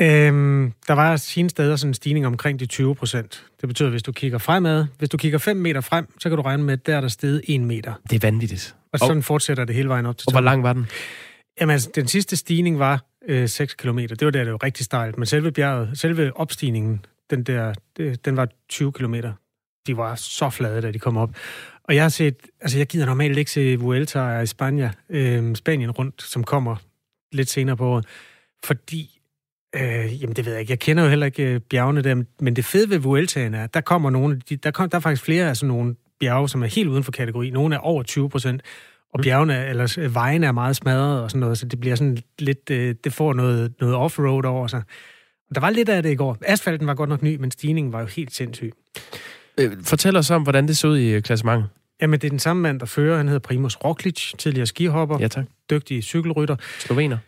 Øhm, der var sine steder sådan en stigning omkring de 20 procent. Det betyder, at hvis du kigger fremad, hvis du kigger 5 meter frem, så kan du regne med, at der er der steget 1 meter. Det er vanvittigt. Og sådan fortsætter det hele vejen op til Og hvor lang var den? Jamen, altså, den sidste stigning var øh, 6 km. Det var der, det var rigtig stejlt. Men selve bjerget, selve opstigningen, den der, det, den var 20 km. De var så flade, da de kom op. Og jeg har set, altså jeg gider normalt ikke se Vuelta i Spanien, øh, Spanien rundt, som kommer lidt senere på året, fordi, øh, jamen det ved jeg ikke, jeg kender jo heller ikke øh, bjergene der, men det fede ved Vueltaen er, der kommer nogle, de, der, kom, der er faktisk flere af sådan nogle bjerge, som er helt uden for kategori. Nogle er over 20 procent, og bjergene, eller vejene er meget smadret og sådan noget, så det bliver sådan lidt, øh, det får noget, noget off-road over sig. Der var lidt af det i går. Asfalten var godt nok ny, men stigningen var jo helt sindssyg. Øh, fortæl os om, hvordan det så ud i øh, klassementet. Jamen, det er den samme mand, der fører. Han hedder Primoz Roglic, tidligere skihopper, Ja, tak. dygtig cykelrytter. Slovener.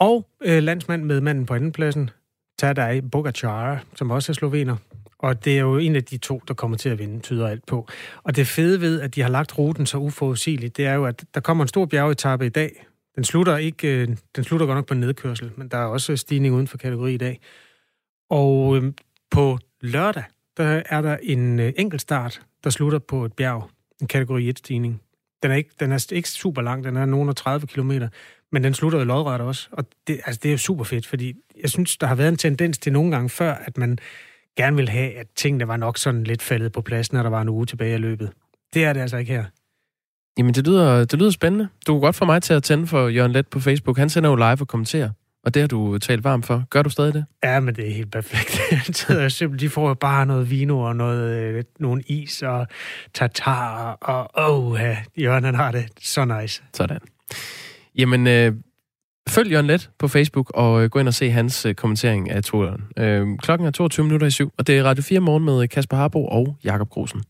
Og øh, landsmand med manden på andenpladsen, Tadej Bogacar, som også er slovener. Og det er jo en af de to, der kommer til at vinde, tyder alt på. Og det fede ved, at de har lagt ruten så uforudsigeligt, det er jo, at der kommer en stor bjergetappe i dag. Den slutter, ikke, øh, den slutter godt nok på en nedkørsel, men der er også stigning uden for kategori i dag. Og øh, på lørdag, der er der en øh, enkeltstart, der slutter på et bjerg. En kategori 1-stigning. Den er, ikke, den er ikke super lang, den er nogen 30 km, men den slutter jo lodret også. Og det, altså, det er jo super fedt, fordi jeg synes, der har været en tendens til nogle gange før, at man gerne vil have, at tingene var nok sådan lidt faldet på plads, når der var en uge tilbage i løbet. Det er det altså ikke her. Jamen, det lyder, det lyder spændende. Du kunne godt få mig til at tænde for Jørgen Let på Facebook. Han sender jo live og kommenterer. Og det har du talt varmt for. Gør du stadig det? Ja, men det er helt perfekt. De får jo bare noget vino og noget, øh, nogle is og tartar, og åh, oh, Jørgen han har det så nice. Sådan. Jamen, øh, følg Jørgen Let på Facebook og øh, gå ind og se hans øh, kommentering af turen. Øh, klokken er 22 minutter i syv, og det er Radio 4 morgen med øh, Kasper Harbo og Jakob Grusen.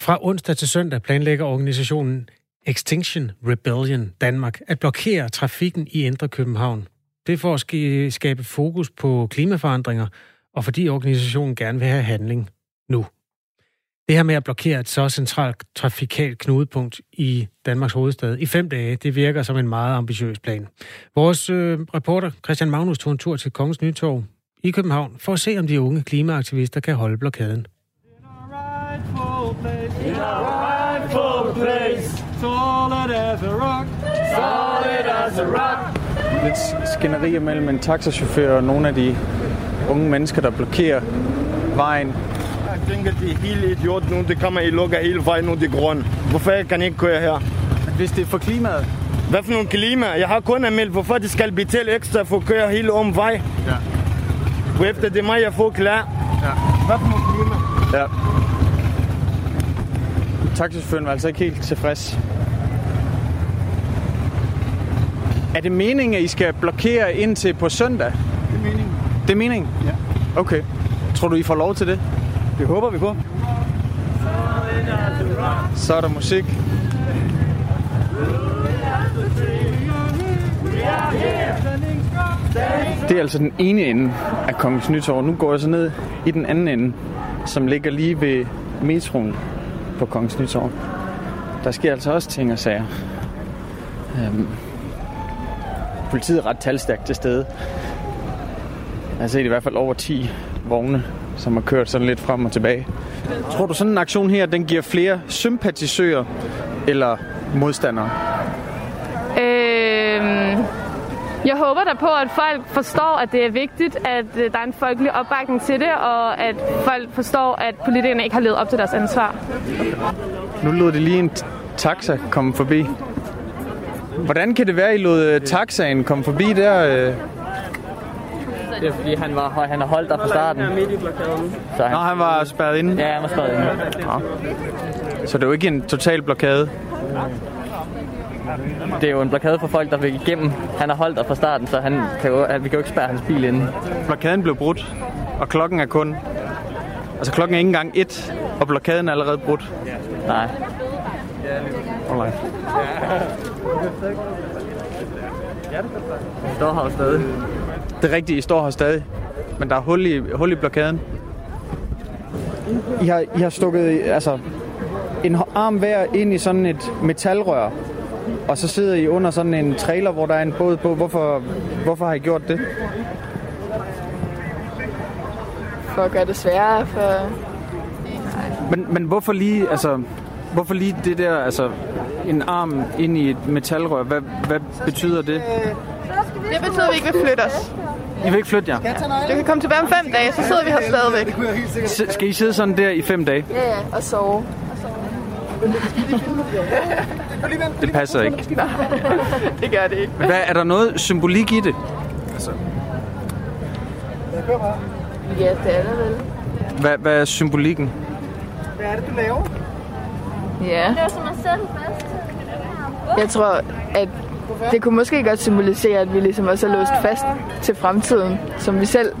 Fra onsdag til søndag planlægger organisationen Extinction Rebellion Danmark at blokere trafikken i Indre København. Det er for at skabe fokus på klimaforandringer, og fordi organisationen gerne vil have handling nu. Det her med at blokere et så centralt trafikalt knudepunkt i Danmarks hovedstad i fem dage, det virker som en meget ambitiøs plan. Vores øh, reporter Christian Magnus tog en tur til Kongens Nytorv i København for at se, om de unge klimaaktivister kan holde blokaden. lidt skænderier mellem en taxachauffør og nogle af de unge mennesker, der blokerer vejen. Jeg tænker, det er helt idiot nu. Det kommer, I lukker hele vejen nu, det er grøn. Hvorfor jeg kan ikke køre her? Hvis det er for klimaet. Hvad for nogle klima? Jeg har kun anmeldt, hvorfor de skal betale ekstra for at køre hele om vej. Ja. Efter det er mig, jeg får klar. Ja. Hvad for nogle klima? Ja. Taxichaufføren var altså ikke helt tilfreds. Er det meningen, at I skal blokere indtil på søndag? Det er meningen. Det er meningen? Ja. Okay. Tror du, I får lov til det? Det håber vi på. Så er der musik. Det er altså den ene ende af Kongens Nytorv. Nu går jeg så ned i den anden ende, som ligger lige ved metroen. på Kongens Nytorv. Der sker altså også ting og sager. Øhm, politiet er ret talstærkt til stede. Jeg har set i hvert fald over 10 vogne, som har kørt sådan lidt frem og tilbage. Tror du sådan en aktion her, den giver flere sympatisører eller modstandere? Øhm, jeg håber da på, at folk forstår, at det er vigtigt, at øh, der er en folkelig opbakning til det, og at folk forstår, at politikerne ikke har levet op til deres ansvar. Nu lod det lige en taxa komme forbi. Hvordan kan det være, at I lod øh, taxaen komme forbi der? Det er fordi, han, var, han har holdt der fra starten. Han midt i blokaden. Så han... Nå, han var spærret inde? Ja, han var spærret inde. Ja. Så det er jo ikke en total blokade? Det er jo en blokade for folk, der vil igennem. Han har holdt der fra starten, så han kan jo, vi kan jo ikke spærre hans bil inde. Blokaden blev brudt, og klokken er kun... Altså klokken er ikke engang et, og blokaden er allerede brudt. Nej. Alright. Står her stadig. Det er rigtigt, I står her stadig. Men der er hul i, hul i blokaden. I har, I har stukket altså, en arm hver ind i sådan et metalrør. Og så sidder I under sådan en trailer, hvor der er en båd på. Hvorfor, hvorfor har I gjort det? For at gøre det sværere for... Men, men hvorfor lige, altså, hvorfor lige det der, altså, en arm ind i et metalrør? Hvad, hvad betyder det? Det betyder, at vi ikke vil flytte os. I vil ikke flytte jer? Du kan komme tilbage om fem dage, så sidder vi her stadigvæk. S- skal I sidde sådan der i fem dage? Ja, ja, og sove. Det passer ikke. Nej, det gør det ikke. Hvad, er der noget symbolik i det? Altså, Ja, det er det vel. hvad, hvad er symbolikken? Hvad er det, du laver? Ja. Jeg tror, at det kunne måske godt symbolisere, at vi ligesom også er låst fast til fremtiden, som vi selv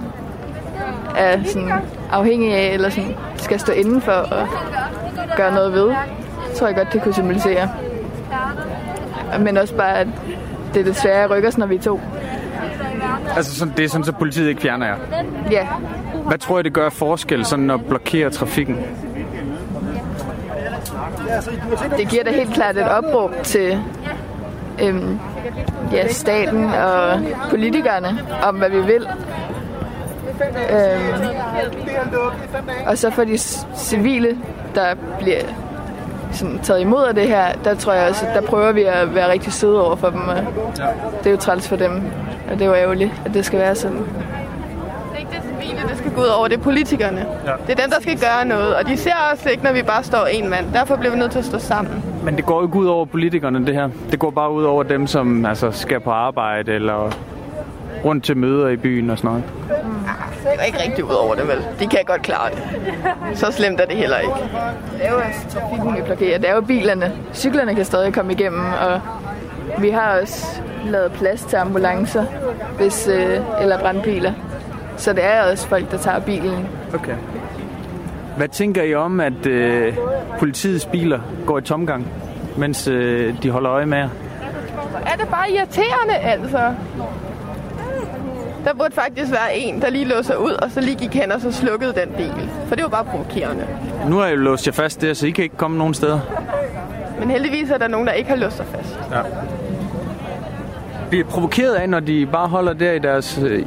er sådan afhængige af, eller sådan skal stå indenfor og gøre noget ved. Det tror jeg godt, det kunne symbolisere. Men også bare, at det er det svære at rykke os, når vi er to. Altså, sådan, det er sådan, så politiet ikke fjerner jer. Ja, Hvad tror I, det gør forskel sådan at blokere trafikken? det giver da helt klart et opråb til øhm, ja, staten og politikerne om, hvad vi vil. Øhm, og så for de civile, der bliver sådan, taget imod af det her, der tror jeg også, der prøver vi at være rigtig søde over for dem. Og det er jo træls for dem, og det er jo ærgerligt, at det skal være sådan. Det er ikke det civile, det skal gå ud over, det er politikerne. Ja. Det er dem, der skal gøre noget, og de ser os ikke, når vi bare står en mand. Derfor bliver vi nødt til at stå sammen. Men det går jo ikke ud over politikerne, det her. Det går bare ud over dem, som altså, skal på arbejde eller rundt til møder i byen og sådan noget. Det går ikke rigtig ud over det, vel? De kan godt klare det. Så slemt er det heller ikke. Det er jo altså trafikken, vi blokerer. Det er jo bilerne. Cyklerne kan stadig komme igennem, og vi har også lavet plads til ambulancer hvis, øh, eller brandbiler. Så det er også folk, der tager bilen. Okay. Hvad tænker I om, at øh, politiets biler går i tomgang, mens øh, de holder øje med jer? Er det bare irriterende, altså? Der burde faktisk være en, der lige låser ud, og så lige gik hen og så slukkede den bil. For det var bare provokerende. Nu har jeg jo låst jer fast der, så I kan ikke komme nogen steder. Men heldigvis er der nogen, der ikke har låst sig fast. Ja. Bliver provokeret af, når de bare holder der i deres, øh,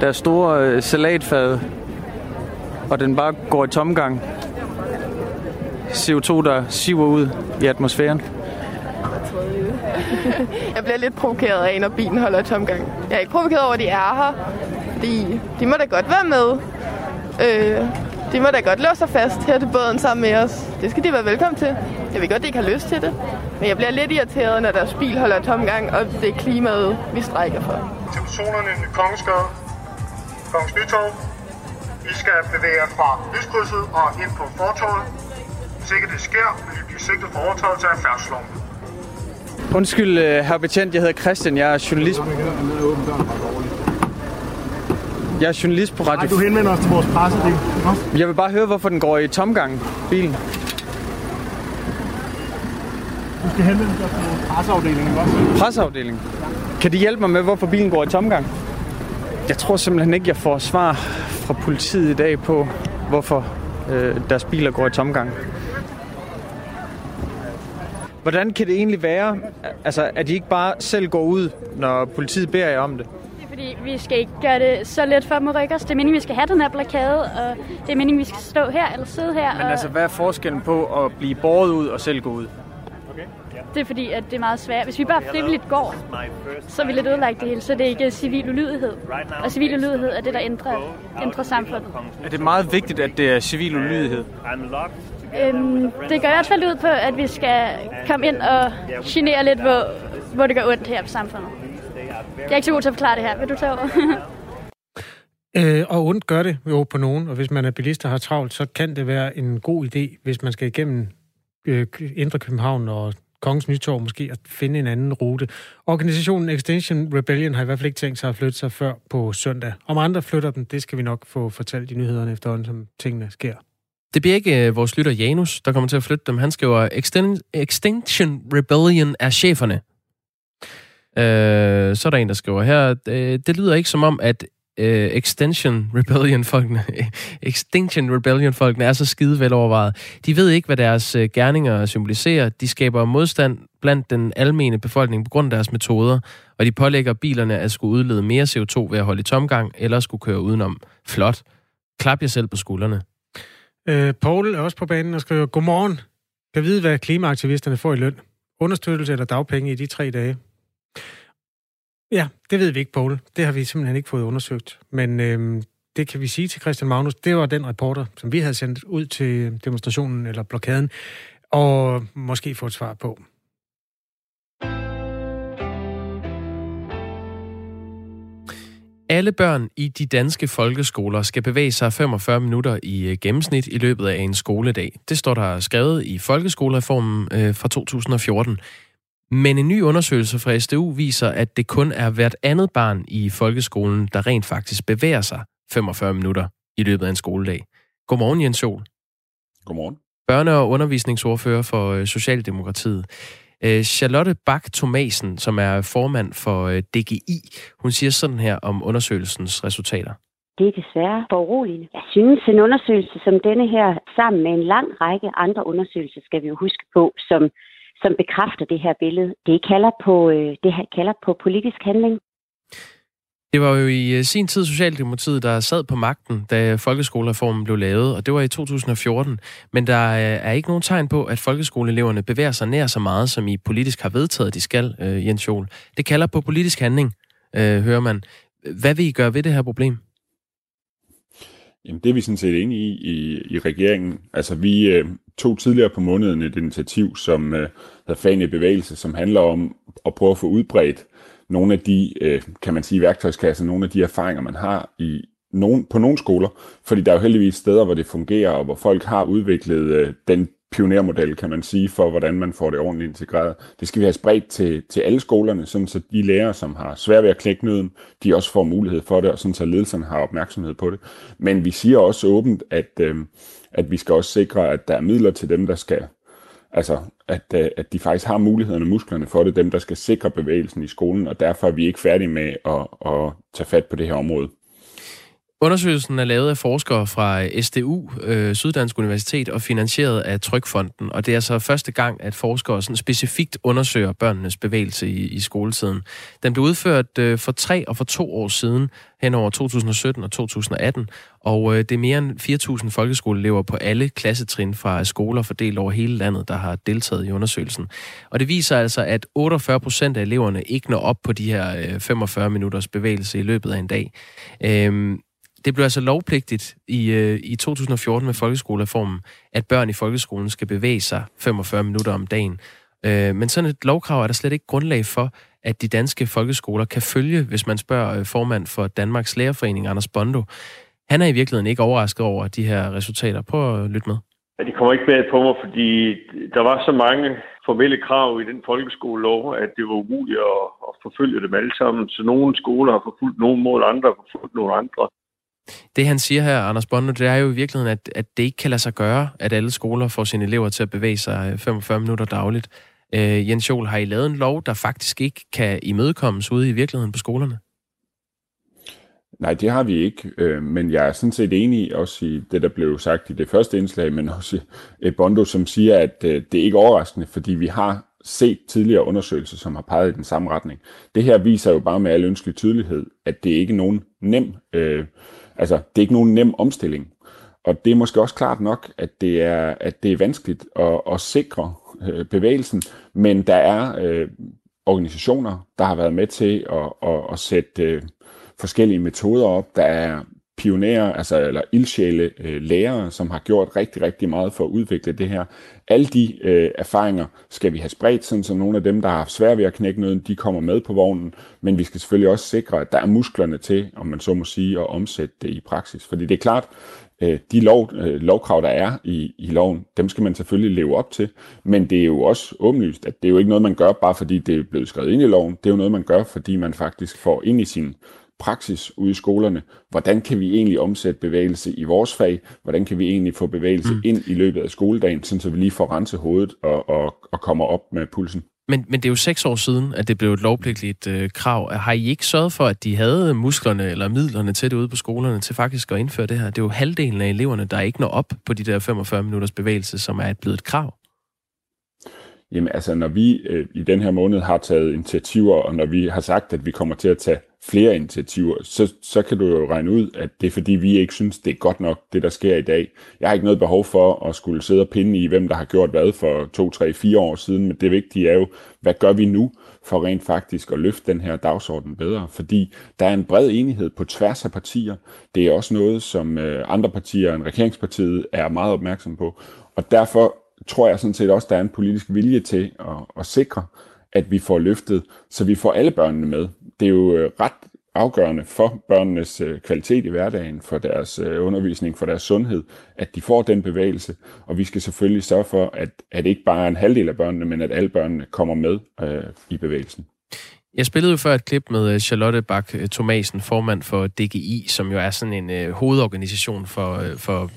deres store øh, salatfad, og den bare går i tomgang. CO2, der siver ud i atmosfæren. Jeg bliver lidt provokeret af, når bilen holder i tomgang. Jeg er ikke provokeret over, at de er her. Fordi de må da godt være med. Øh, de må da godt låse sig fast her til båden sammen med os. Det skal de være velkommen til. Jeg ved godt, de ikke har lyst til det. Men jeg bliver lidt irriteret, når deres bil holder i tomgang, og det er klimaet, vi strækker for. til personerne i Kongensgade, Kongens Nytorv. Vi skal bevæge jer fra lyskrydset og ind på fortorvet. Hvis ikke det sker, vil I blive sigtet for overtrædelse af færdselsloven. Undskyld, øh, herr betjent, jeg hedder Christian, jeg er journalist. Jeg er journalist på Radio... Nej, du henvender os til vores presse. Det. Jeg vil bare høre, hvorfor den går i tomgang, bilen. Du skal henvende dig til vores presseafdeling, ikke også? Presseafdelingen. Kan de hjælpe mig med, hvorfor bilen går i tomgang? Jeg tror simpelthen ikke, jeg får svar fra politiet i dag på, hvorfor øh, deres biler går i tomgang. Hvordan kan det egentlig være, altså, at de ikke bare selv går ud, når politiet beder jer om det? Det er fordi, vi skal ikke gøre det så let for dem at rykke os. Det er meningen, vi skal have den her blokade, og det er meningen, vi skal stå her eller sidde her. Men og altså, hvad er forskellen på at blive båret ud og selv gå ud? Det er fordi, at det er meget svært. Hvis vi bare frivilligt går, så er vi lidt ødelagt det hele, så det er ikke civil ulydighed. Og civil ulydighed er det, der ændrer, ændrer samfundet. Er det meget vigtigt, at det er civil ulydighed? Øhm, det går i hvert fald ud på, at vi skal komme ind og genere lidt, hvor, hvor det gør ondt her på samfundet. Jeg er ikke så god til at forklare det her. Vil du tage over? Øh, og ondt gør det jo på nogen, og hvis man er bilist og har travlt, så kan det være en god idé, hvis man skal igennem øh, Indre København og Kongens Nytorv måske, at finde en anden rute. Organisationen Extinction Rebellion har i hvert fald ikke tænkt sig at flytte sig før på søndag. Om andre flytter den, det skal vi nok få fortalt i nyhederne efterhånden, som tingene sker. Det bliver ikke øh, vores lytter Janus, der kommer til at flytte dem. Han skriver, Extinction Rebellion er cheferne. Øh, så er der en, der skriver her, øh, det lyder ikke som om, at øh, Extension Rebellion-folkene, Extinction Rebellion-folkene er så skide velovervejet. De ved ikke, hvad deres øh, gerninger symboliserer. De skaber modstand blandt den almene befolkning på grund af deres metoder, og de pålægger bilerne at skulle udlede mere CO2 ved at holde i tomgang, eller skulle køre udenom. Flot. Klap jer selv på skuldrene. Øh, Paul er også på banen og skriver, Godmorgen. Kan vide, hvad klimaaktivisterne får i løn? Understøttelse eller dagpenge i de tre dage? Ja, det ved vi ikke, Paul. Det har vi simpelthen ikke fået undersøgt. Men øh, det kan vi sige til Christian Magnus. Det var den reporter, som vi havde sendt ud til demonstrationen eller blokaden, og måske få et svar på. Alle børn i de danske folkeskoler skal bevæge sig 45 minutter i øh, gennemsnit i løbet af en skoledag. Det står der skrevet i folkeskolereformen øh, fra 2014. Men en ny undersøgelse fra SDU viser, at det kun er hvert andet barn i folkeskolen, der rent faktisk bevæger sig 45 minutter i løbet af en skoledag. Godmorgen, Jens Jol. Godmorgen. Børne- og undervisningsordfører for øh, Socialdemokratiet. Øh, Charlotte Bak Thomasen, som er formand for øh, DGI, hun siger sådan her om undersøgelsens resultater. Det er desværre foruroligende. Jeg synes, en undersøgelse som denne her, sammen med en lang række andre undersøgelser, skal vi jo huske på, som, som bekræfter det her billede. Det kalder på, øh, det her kalder på politisk handling. Det var jo i øh, sin tid Socialdemokratiet, der sad på magten, da folkeskolereformen blev lavet, og det var i 2014. Men der er ikke nogen tegn på, at folkeskoleeleverne bevæger sig nær så meget, som I politisk har vedtaget, de skal, øh, Jens Jol. Det kalder på politisk handling, øh, hører man. Hvad vil I gøre ved det her problem? Jamen, det er vi sådan set enige i i, i regeringen. Altså, vi øh, tog tidligere på måneden et initiativ, som øh, hedder Fan i Bevægelse, som handler om at prøve at få udbredt nogle af de, øh, kan man sige, værktøjskasser, nogle af de erfaringer, man har i nogen, på nogle skoler. Fordi der er jo heldigvis steder, hvor det fungerer, og hvor folk har udviklet øh, den pionermodel, kan man sige, for hvordan man får det ordentligt integreret. Det skal vi have spredt til, til alle skolerne, sådan så de lærere, som har svært ved at knække nøden, de også får mulighed for det, og sådan så ledelserne har opmærksomhed på det. Men vi siger også åbent, at, øh, at vi skal også sikre, at der er midler til dem, der skal Altså, at, øh, at de faktisk har mulighederne og musklerne for det, dem der skal sikre bevægelsen i skolen, og derfor er vi ikke færdige med at, at tage fat på det her område. Undersøgelsen er lavet af forskere fra øh, SDU, øh, Syddansk Universitet, og finansieret af Trykfonden. Og det er altså første gang, at forskere sådan specifikt undersøger børnenes bevægelse i, i skoletiden. Den blev udført øh, for tre og for to år siden, hen over 2017 og 2018. Og øh, det er mere end 4.000 folkeskoleelever på alle klassetrin fra skoler fordelt over hele landet, der har deltaget i undersøgelsen. Og det viser altså, at 48 procent af eleverne ikke når op på de her øh, 45 minutters bevægelse i løbet af en dag. Øh, det blev altså lovpligtigt i, øh, i 2014 med folkeskolereformen, at børn i folkeskolen skal bevæge sig 45 minutter om dagen. Øh, men sådan et lovkrav er der slet ikke grundlag for, at de danske folkeskoler kan følge, hvis man spørger øh, formand for Danmarks Lærerforening, Anders Bondo. Han er i virkeligheden ikke overrasket over de her resultater. Prøv at lytte med. Ja, de kommer ikke bag på mig, fordi der var så mange formelle krav i den folkeskolelov, at det var umuligt at, at forfølge dem alle sammen. Så nogle skoler har forfulgt nogle mål, andre har forfulgt nogle andre. Det han siger her, Anders Bondo, det er jo i virkeligheden, at, at det ikke kan lade sig gøre, at alle skoler får sine elever til at bevæge sig øh, 45 minutter dagligt. Øh, Jens Jol, har I lavet en lov, der faktisk ikke kan imødekommes ude i virkeligheden på skolerne? Nej, det har vi ikke, øh, men jeg er sådan set enig også i det, der blev sagt i det første indslag, men også i Bondo, som siger, at øh, det er ikke overraskende, fordi vi har set tidligere undersøgelser, som har peget i den samme retning. Det her viser jo bare med al ønskelig tydelighed, at det ikke er nogen nem, øh, altså det er ikke nogen nem omstilling. Og det er måske også klart nok, at det er, at det er vanskeligt at, at sikre øh, bevægelsen, men der er øh, organisationer, der har været med til at, at, at sætte øh, forskellige metoder op. Der er pionerer, altså eller ildsjæle øh, lærere, som har gjort rigtig, rigtig meget for at udvikle det her. Alle de øh, erfaringer skal vi have spredt, sådan så nogle af dem, der har haft svært ved at knække noget, de kommer med på vognen, men vi skal selvfølgelig også sikre, at der er musklerne til, om man så må sige, at omsætte det i praksis. Fordi det er klart, øh, de lov, øh, lovkrav, der er i, i loven, dem skal man selvfølgelig leve op til, men det er jo også åbenlyst, at det er jo ikke noget, man gør, bare fordi det er blevet skrevet ind i loven. Det er jo noget, man gør, fordi man faktisk får ind i sin praksis ude i skolerne. Hvordan kan vi egentlig omsætte bevægelse i vores fag? Hvordan kan vi egentlig få bevægelse mm. ind i løbet af skoledagen, så vi lige får renset hovedet og, og, og kommer op med pulsen? Men, men det er jo seks år siden, at det blev et lovpligtigt øh, krav. Har I ikke sørget for, at de havde musklerne eller midlerne til det ude på skolerne, til faktisk at indføre det her? Det er jo halvdelen af eleverne, der ikke når op på de der 45 minutters bevægelse, som er et blevet et krav. Jamen altså, når vi øh, i den her måned har taget initiativer, og når vi har sagt, at vi kommer til at tage flere initiativer, så, så kan du jo regne ud, at det er fordi, vi ikke synes, det er godt nok, det der sker i dag. Jeg har ikke noget behov for at skulle sidde og pinde i, hvem der har gjort hvad for to, tre, fire år siden, men det vigtige er jo, hvad gør vi nu for rent faktisk at løfte den her dagsorden bedre? Fordi der er en bred enighed på tværs af partier. Det er også noget, som øh, andre partier end regeringspartiet er meget opmærksom på. Og derfor tror jeg sådan set også, der er en politisk vilje til at, at sikre, at vi får løftet, så vi får alle børnene med. Det er jo øh, ret afgørende for børnenes øh, kvalitet i hverdagen, for deres øh, undervisning, for deres sundhed, at de får den bevægelse. Og vi skal selvfølgelig sørge for, at, at ikke bare en halvdel af børnene, men at alle børnene kommer med øh, i bevægelsen. Jeg spillede jo før et klip med Charlotte Bak Thomasen, formand for DGI, som jo er sådan en øh, hovedorganisation for, øh, for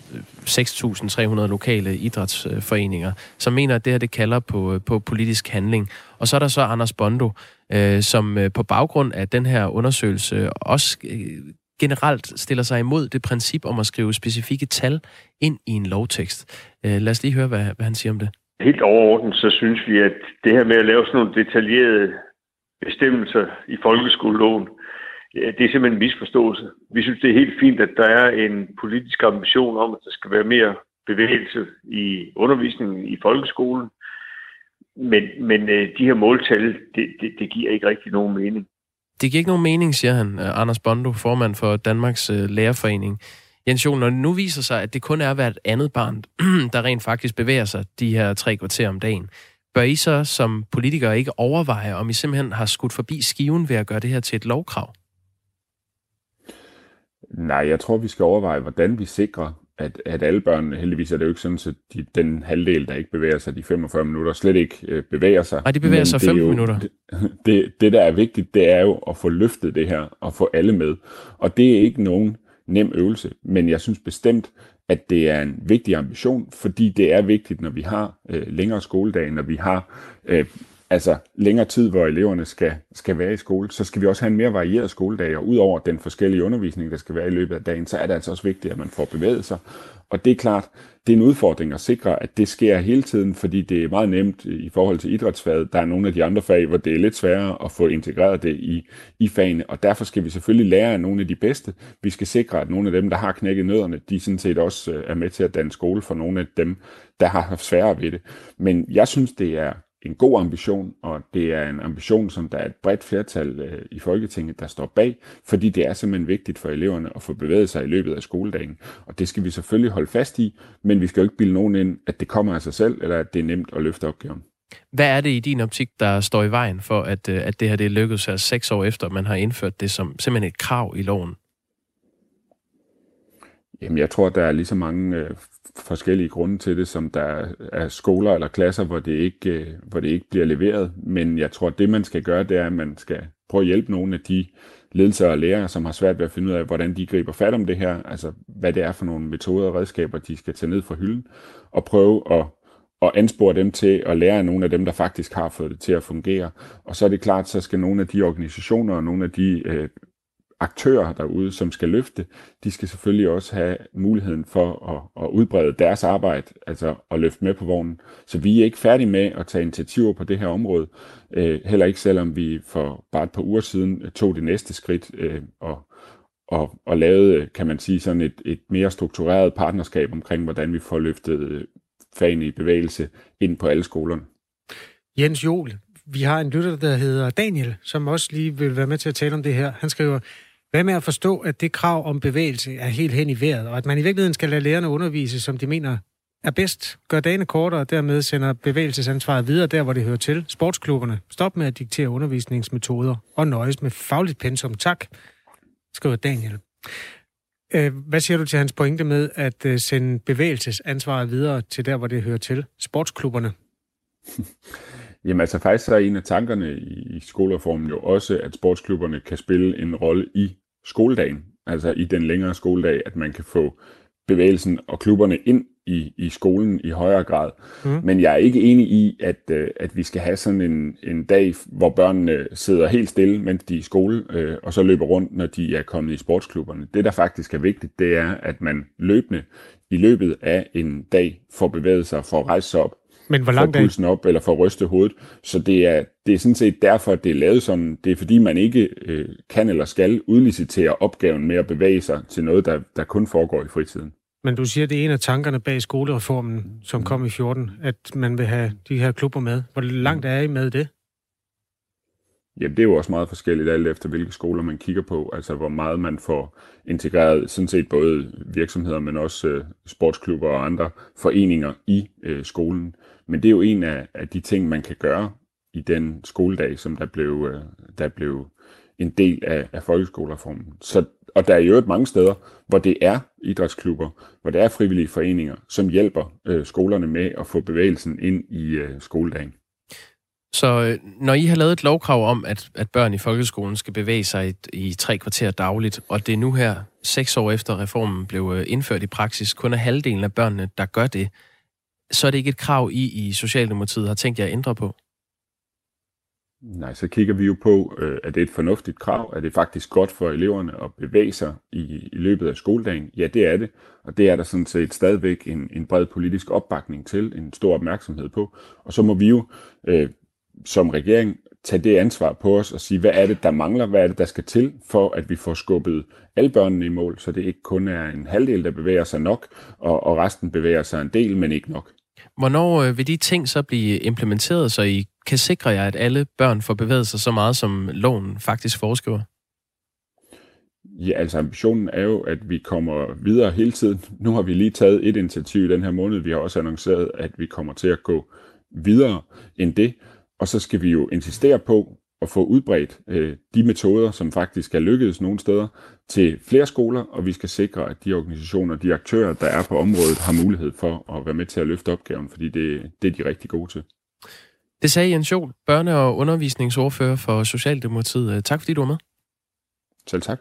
6.300 lokale idrætsforeninger, som mener, at det her det kalder på, på politisk handling. Og så er der så Anders Bondo, øh, som øh, på baggrund af den her undersøgelse også øh, generelt stiller sig imod det princip om at skrive specifikke tal ind i en lovtekst. Øh, lad os lige høre, hvad, hvad han siger om det. Helt overordnet, så synes vi, at det her med at lave sådan nogle detaljerede bestemmelser i folkeskoleloven, det er simpelthen en misforståelse. Vi synes, det er helt fint, at der er en politisk ambition om, at der skal være mere bevægelse i undervisningen i folkeskolen. Men, men øh, de her måltal, det, det, det giver ikke rigtig nogen mening. Det giver ikke nogen mening, siger han, øh, Anders Bondo, formand for Danmarks øh, Lærerforening. Jens Jon, når det nu viser sig, at det kun er hvert andet barn, der rent faktisk bevæger sig de her tre kvarter om dagen, bør I så som politikere ikke overveje, om I simpelthen har skudt forbi skiven ved at gøre det her til et lovkrav? Nej, jeg tror, vi skal overveje, hvordan vi sikrer, at, at alle børn, heldigvis er det jo ikke sådan, at de, den halvdel, der ikke bevæger sig de 45 minutter, slet ikke øh, bevæger sig. Nej, de bevæger sig 15 jo, minutter. Det, det, det, der er vigtigt, det er jo at få løftet det her og få alle med. Og det er ikke nogen nem øvelse, men jeg synes bestemt, at det er en vigtig ambition, fordi det er vigtigt, når vi har øh, længere skoledage, når vi har øh, altså længere tid, hvor eleverne skal, skal være i skole, så skal vi også have en mere varieret skoledag, og udover den forskellige undervisning, der skal være i løbet af dagen, så er det altså også vigtigt, at man får bevæget sig. Og det er klart, det er en udfordring at sikre, at det sker hele tiden, fordi det er meget nemt øh, i forhold til idrætsfaget. Der er nogle af de andre fag, hvor det er lidt sværere at få integreret det i, i fagene, og derfor skal vi selvfølgelig lære af nogle af de bedste. Vi skal sikre, at nogle af dem, der har knækket nødderne, de sådan set også øh, er med til at danne skole for nogle af dem, der har haft sværere ved det. Men jeg synes, det er en god ambition, og det er en ambition, som der er et bredt flertal øh, i Folketinget, der står bag, fordi det er simpelthen vigtigt for eleverne at få bevæget sig i løbet af skoledagen. Og det skal vi selvfølgelig holde fast i, men vi skal jo ikke bilde nogen ind, at det kommer af sig selv, eller at det er nemt at løfte opgaven. Hvad er det i din optik, der står i vejen for, at, øh, at det her det lykkedes her seks år efter, at man har indført det som simpelthen et krav i loven? Jamen, jeg tror, der er lige så mange øh, forskellige grunde til det, som der er skoler eller klasser, hvor det, ikke, øh, hvor det ikke bliver leveret. Men jeg tror, det man skal gøre, det er, at man skal prøve at hjælpe nogle af de ledelser og lærere, som har svært ved at finde ud af, hvordan de griber fat om det her, altså hvad det er for nogle metoder og redskaber, de skal tage ned fra hylden, og prøve at og anspore dem til at lære af nogle af dem, der faktisk har fået det til at fungere. Og så er det klart, så skal nogle af de organisationer og nogle af de øh, aktører derude, som skal løfte, de skal selvfølgelig også have muligheden for at, at udbrede deres arbejde, altså at løfte med på vognen. Så vi er ikke færdige med at tage initiativer på det her område, øh, heller ikke selvom vi for bare et par uger siden øh, tog det næste skridt øh, og, og, og lavede, øh, kan man sige, sådan et, et mere struktureret partnerskab omkring, hvordan vi får løftet øh, fagene i bevægelse ind på alle skolerne. Jens Jol, vi har en lytter, der hedder Daniel, som også lige vil være med til at tale om det her. Han skriver, hvad med at forstå, at det krav om bevægelse er helt hen i vejret, og at man i virkeligheden skal lade lærerne undervise, som de mener er bedst. Gør dagene kortere, og dermed sender bevægelsesansvaret videre der, hvor det hører til. Sportsklubberne. Stop med at diktere undervisningsmetoder og nøjes med fagligt pensum. Tak, skriver Daniel. Øh, hvad siger du til hans pointe med at øh, sende bevægelsesansvaret videre til der, hvor det hører til? Sportsklubberne. Jamen altså faktisk så er en af tankerne i skolereformen jo også, at sportsklubberne kan spille en rolle i skoledagen, altså i den længere skoledag, at man kan få bevægelsen og klubberne ind i, i skolen i højere grad. Mm. Men jeg er ikke enig i, at, øh, at vi skal have sådan en, en dag, hvor børnene sidder helt stille, mens de er i skole, øh, og så løber rundt, når de er kommet i sportsklubberne. Det, der faktisk er vigtigt, det er, at man løbende i løbet af en dag får bevæget sig, får rejse sig op, men hvor langt får pulsen op, eller får ryste hovedet. Så det er, det er sådan set derfor, at det er lavet sådan. Det er fordi, man ikke øh, kan eller skal udlicitere opgaven med at bevæge sig til noget, der, der kun foregår i fritiden. Men du siger, det er en af tankerne bag skolereformen, som kom i 14, at man vil have de her klubber med. Hvor langt er I med det? Jamen, det er jo også meget forskelligt alt efter, hvilke skoler man kigger på. Altså, hvor meget man får integreret, sådan set både virksomheder, men også øh, sportsklubber og andre foreninger i øh, skolen. Men det er jo en af, af de ting, man kan gøre i den skoledag, som der blev, øh, der blev en del af, af folkeskolereformen. Så, og der er jo mange steder, hvor det er idrætsklubber, hvor det er frivillige foreninger, som hjælper øh, skolerne med at få bevægelsen ind i øh, skoledagen. Så øh, når I har lavet et lovkrav om, at, at børn i folkeskolen skal bevæge sig i, i tre kvarter dagligt, og det er nu her, seks år efter reformen blev øh, indført i praksis, kun er halvdelen af børnene, der gør det, så er det ikke et krav, I i Socialdemokratiet har tænkt jer at ændre på? Nej, så kigger vi jo på, øh, det et fornuftigt krav, Er det faktisk godt for eleverne at bevæge sig i, i løbet af skoledagen. Ja, det er det, og det er der sådan set stadigvæk en, en bred politisk opbakning til, en stor opmærksomhed på. Og så må vi jo øh, som regering tage det ansvar på os og sige, hvad er det, der mangler, hvad er det, der skal til, for at vi får skubbet alle børnene i mål, så det ikke kun er en halvdel, der bevæger sig nok, og, og resten bevæger sig en del, men ikke nok. Hvornår øh, vil de ting så blive implementeret, så I kan sikre jer, at alle børn får bevæget sig så meget, som loven faktisk foreskriver? Ja, altså ambitionen er jo, at vi kommer videre hele tiden. Nu har vi lige taget et initiativ i den her måned. Vi har også annonceret, at vi kommer til at gå videre end det. Og så skal vi jo insistere på at få udbredt øh, de metoder, som faktisk er lykkedes nogle steder, til flere skoler, og vi skal sikre, at de organisationer, de aktører, der er på området, har mulighed for at være med til at løfte opgaven, fordi det, det er de rigtig gode til. Det sagde Jens Jol, børne- og undervisningsordfører for Socialdemokratiet. Tak fordi du var med. Selv tak.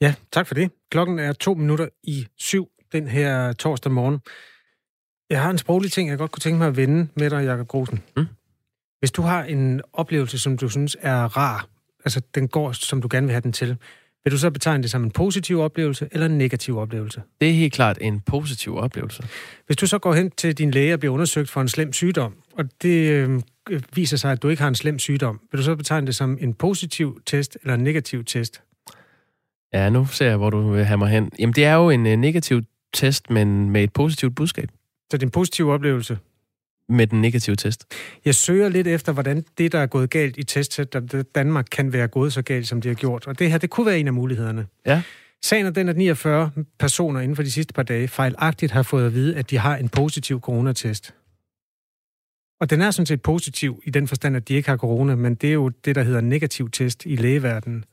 Ja, tak for det. Klokken er to minutter i syv den her torsdag morgen. Jeg har en sproglig ting, jeg godt kunne tænke mig at vende med dig, Jakob Grosen. Mm. Hvis du har en oplevelse, som du synes er rar, altså den går, som du gerne vil have den til, vil du så betegne det som en positiv oplevelse eller en negativ oplevelse? Det er helt klart en positiv oplevelse. Hvis du så går hen til din læge og bliver undersøgt for en slem sygdom, og det øh, viser sig, at du ikke har en slem sygdom, vil du så betegne det som en positiv test eller en negativ test? Ja, nu ser jeg, hvor du vil have mig hen. Jamen, det er jo en uh, negativ test, men med et positivt budskab. Så det er en positiv oplevelse? Med den negative test? Jeg søger lidt efter, hvordan det, der er gået galt i testet Danmark, kan være gået så galt, som det har gjort. Og det her, det kunne være en af mulighederne. Ja. Sagen er den, at 49 personer inden for de sidste par dage fejlagtigt har fået at vide, at de har en positiv coronatest. Og den er sådan set positiv i den forstand, at de ikke har corona, men det er jo det, der hedder negativ test i lægeverdenen.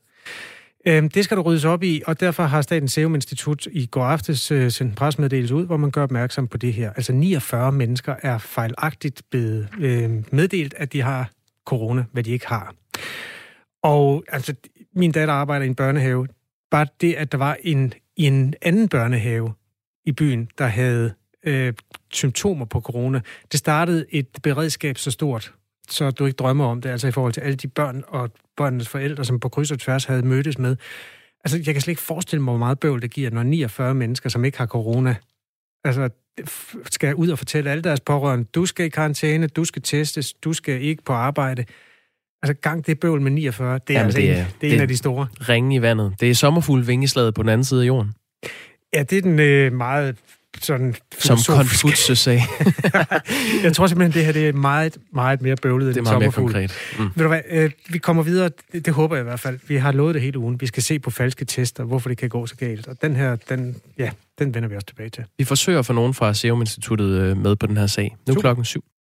Øhm, det skal du ryddes op i, og derfor har Statens Serum Institut i går aftes øh, sendt en presmeddelelse ud, hvor man gør opmærksom på det her. Altså 49 mennesker er fejlagtigt blevet øh, meddelt, at de har corona, hvad de ikke har. Og altså, min datter arbejder i en børnehave. Bare det, at der var en, i en anden børnehave i byen, der havde øh, symptomer på corona, det startede et beredskab så stort, så du ikke drømmer om det, altså i forhold til alle de børn og børnenes forældre, som på kryds og tværs havde mødtes med. Altså, jeg kan slet ikke forestille mig, hvor meget bøvl det giver, når 49 mennesker, som ikke har corona, altså, skal ud og fortælle alle deres pårørende, du skal i karantæne, du skal testes, du skal ikke på arbejde. Altså, gang det bøvl med 49, det er, Jamen, altså det en, er- det er det- en af de store. Ringen i vandet. Det er sommerfugl vingeslaget på den anden side af jorden. Ja, det er den øh, meget sådan... Som. Konfucius sagde. jeg tror simpelthen, det her det er meget, meget mere bøvlet Det er end meget mere konkret. Mm. Ved du hvad, øh, vi kommer videre, det, håber jeg i hvert fald. Vi har lovet det hele ugen. Vi skal se på falske tester, hvorfor det kan gå så galt. Og den her, den, ja, den vender vi også tilbage til. Vi forsøger at få nogen fra Serum Instituttet øh, med på den her sag. Nu er klokken syv.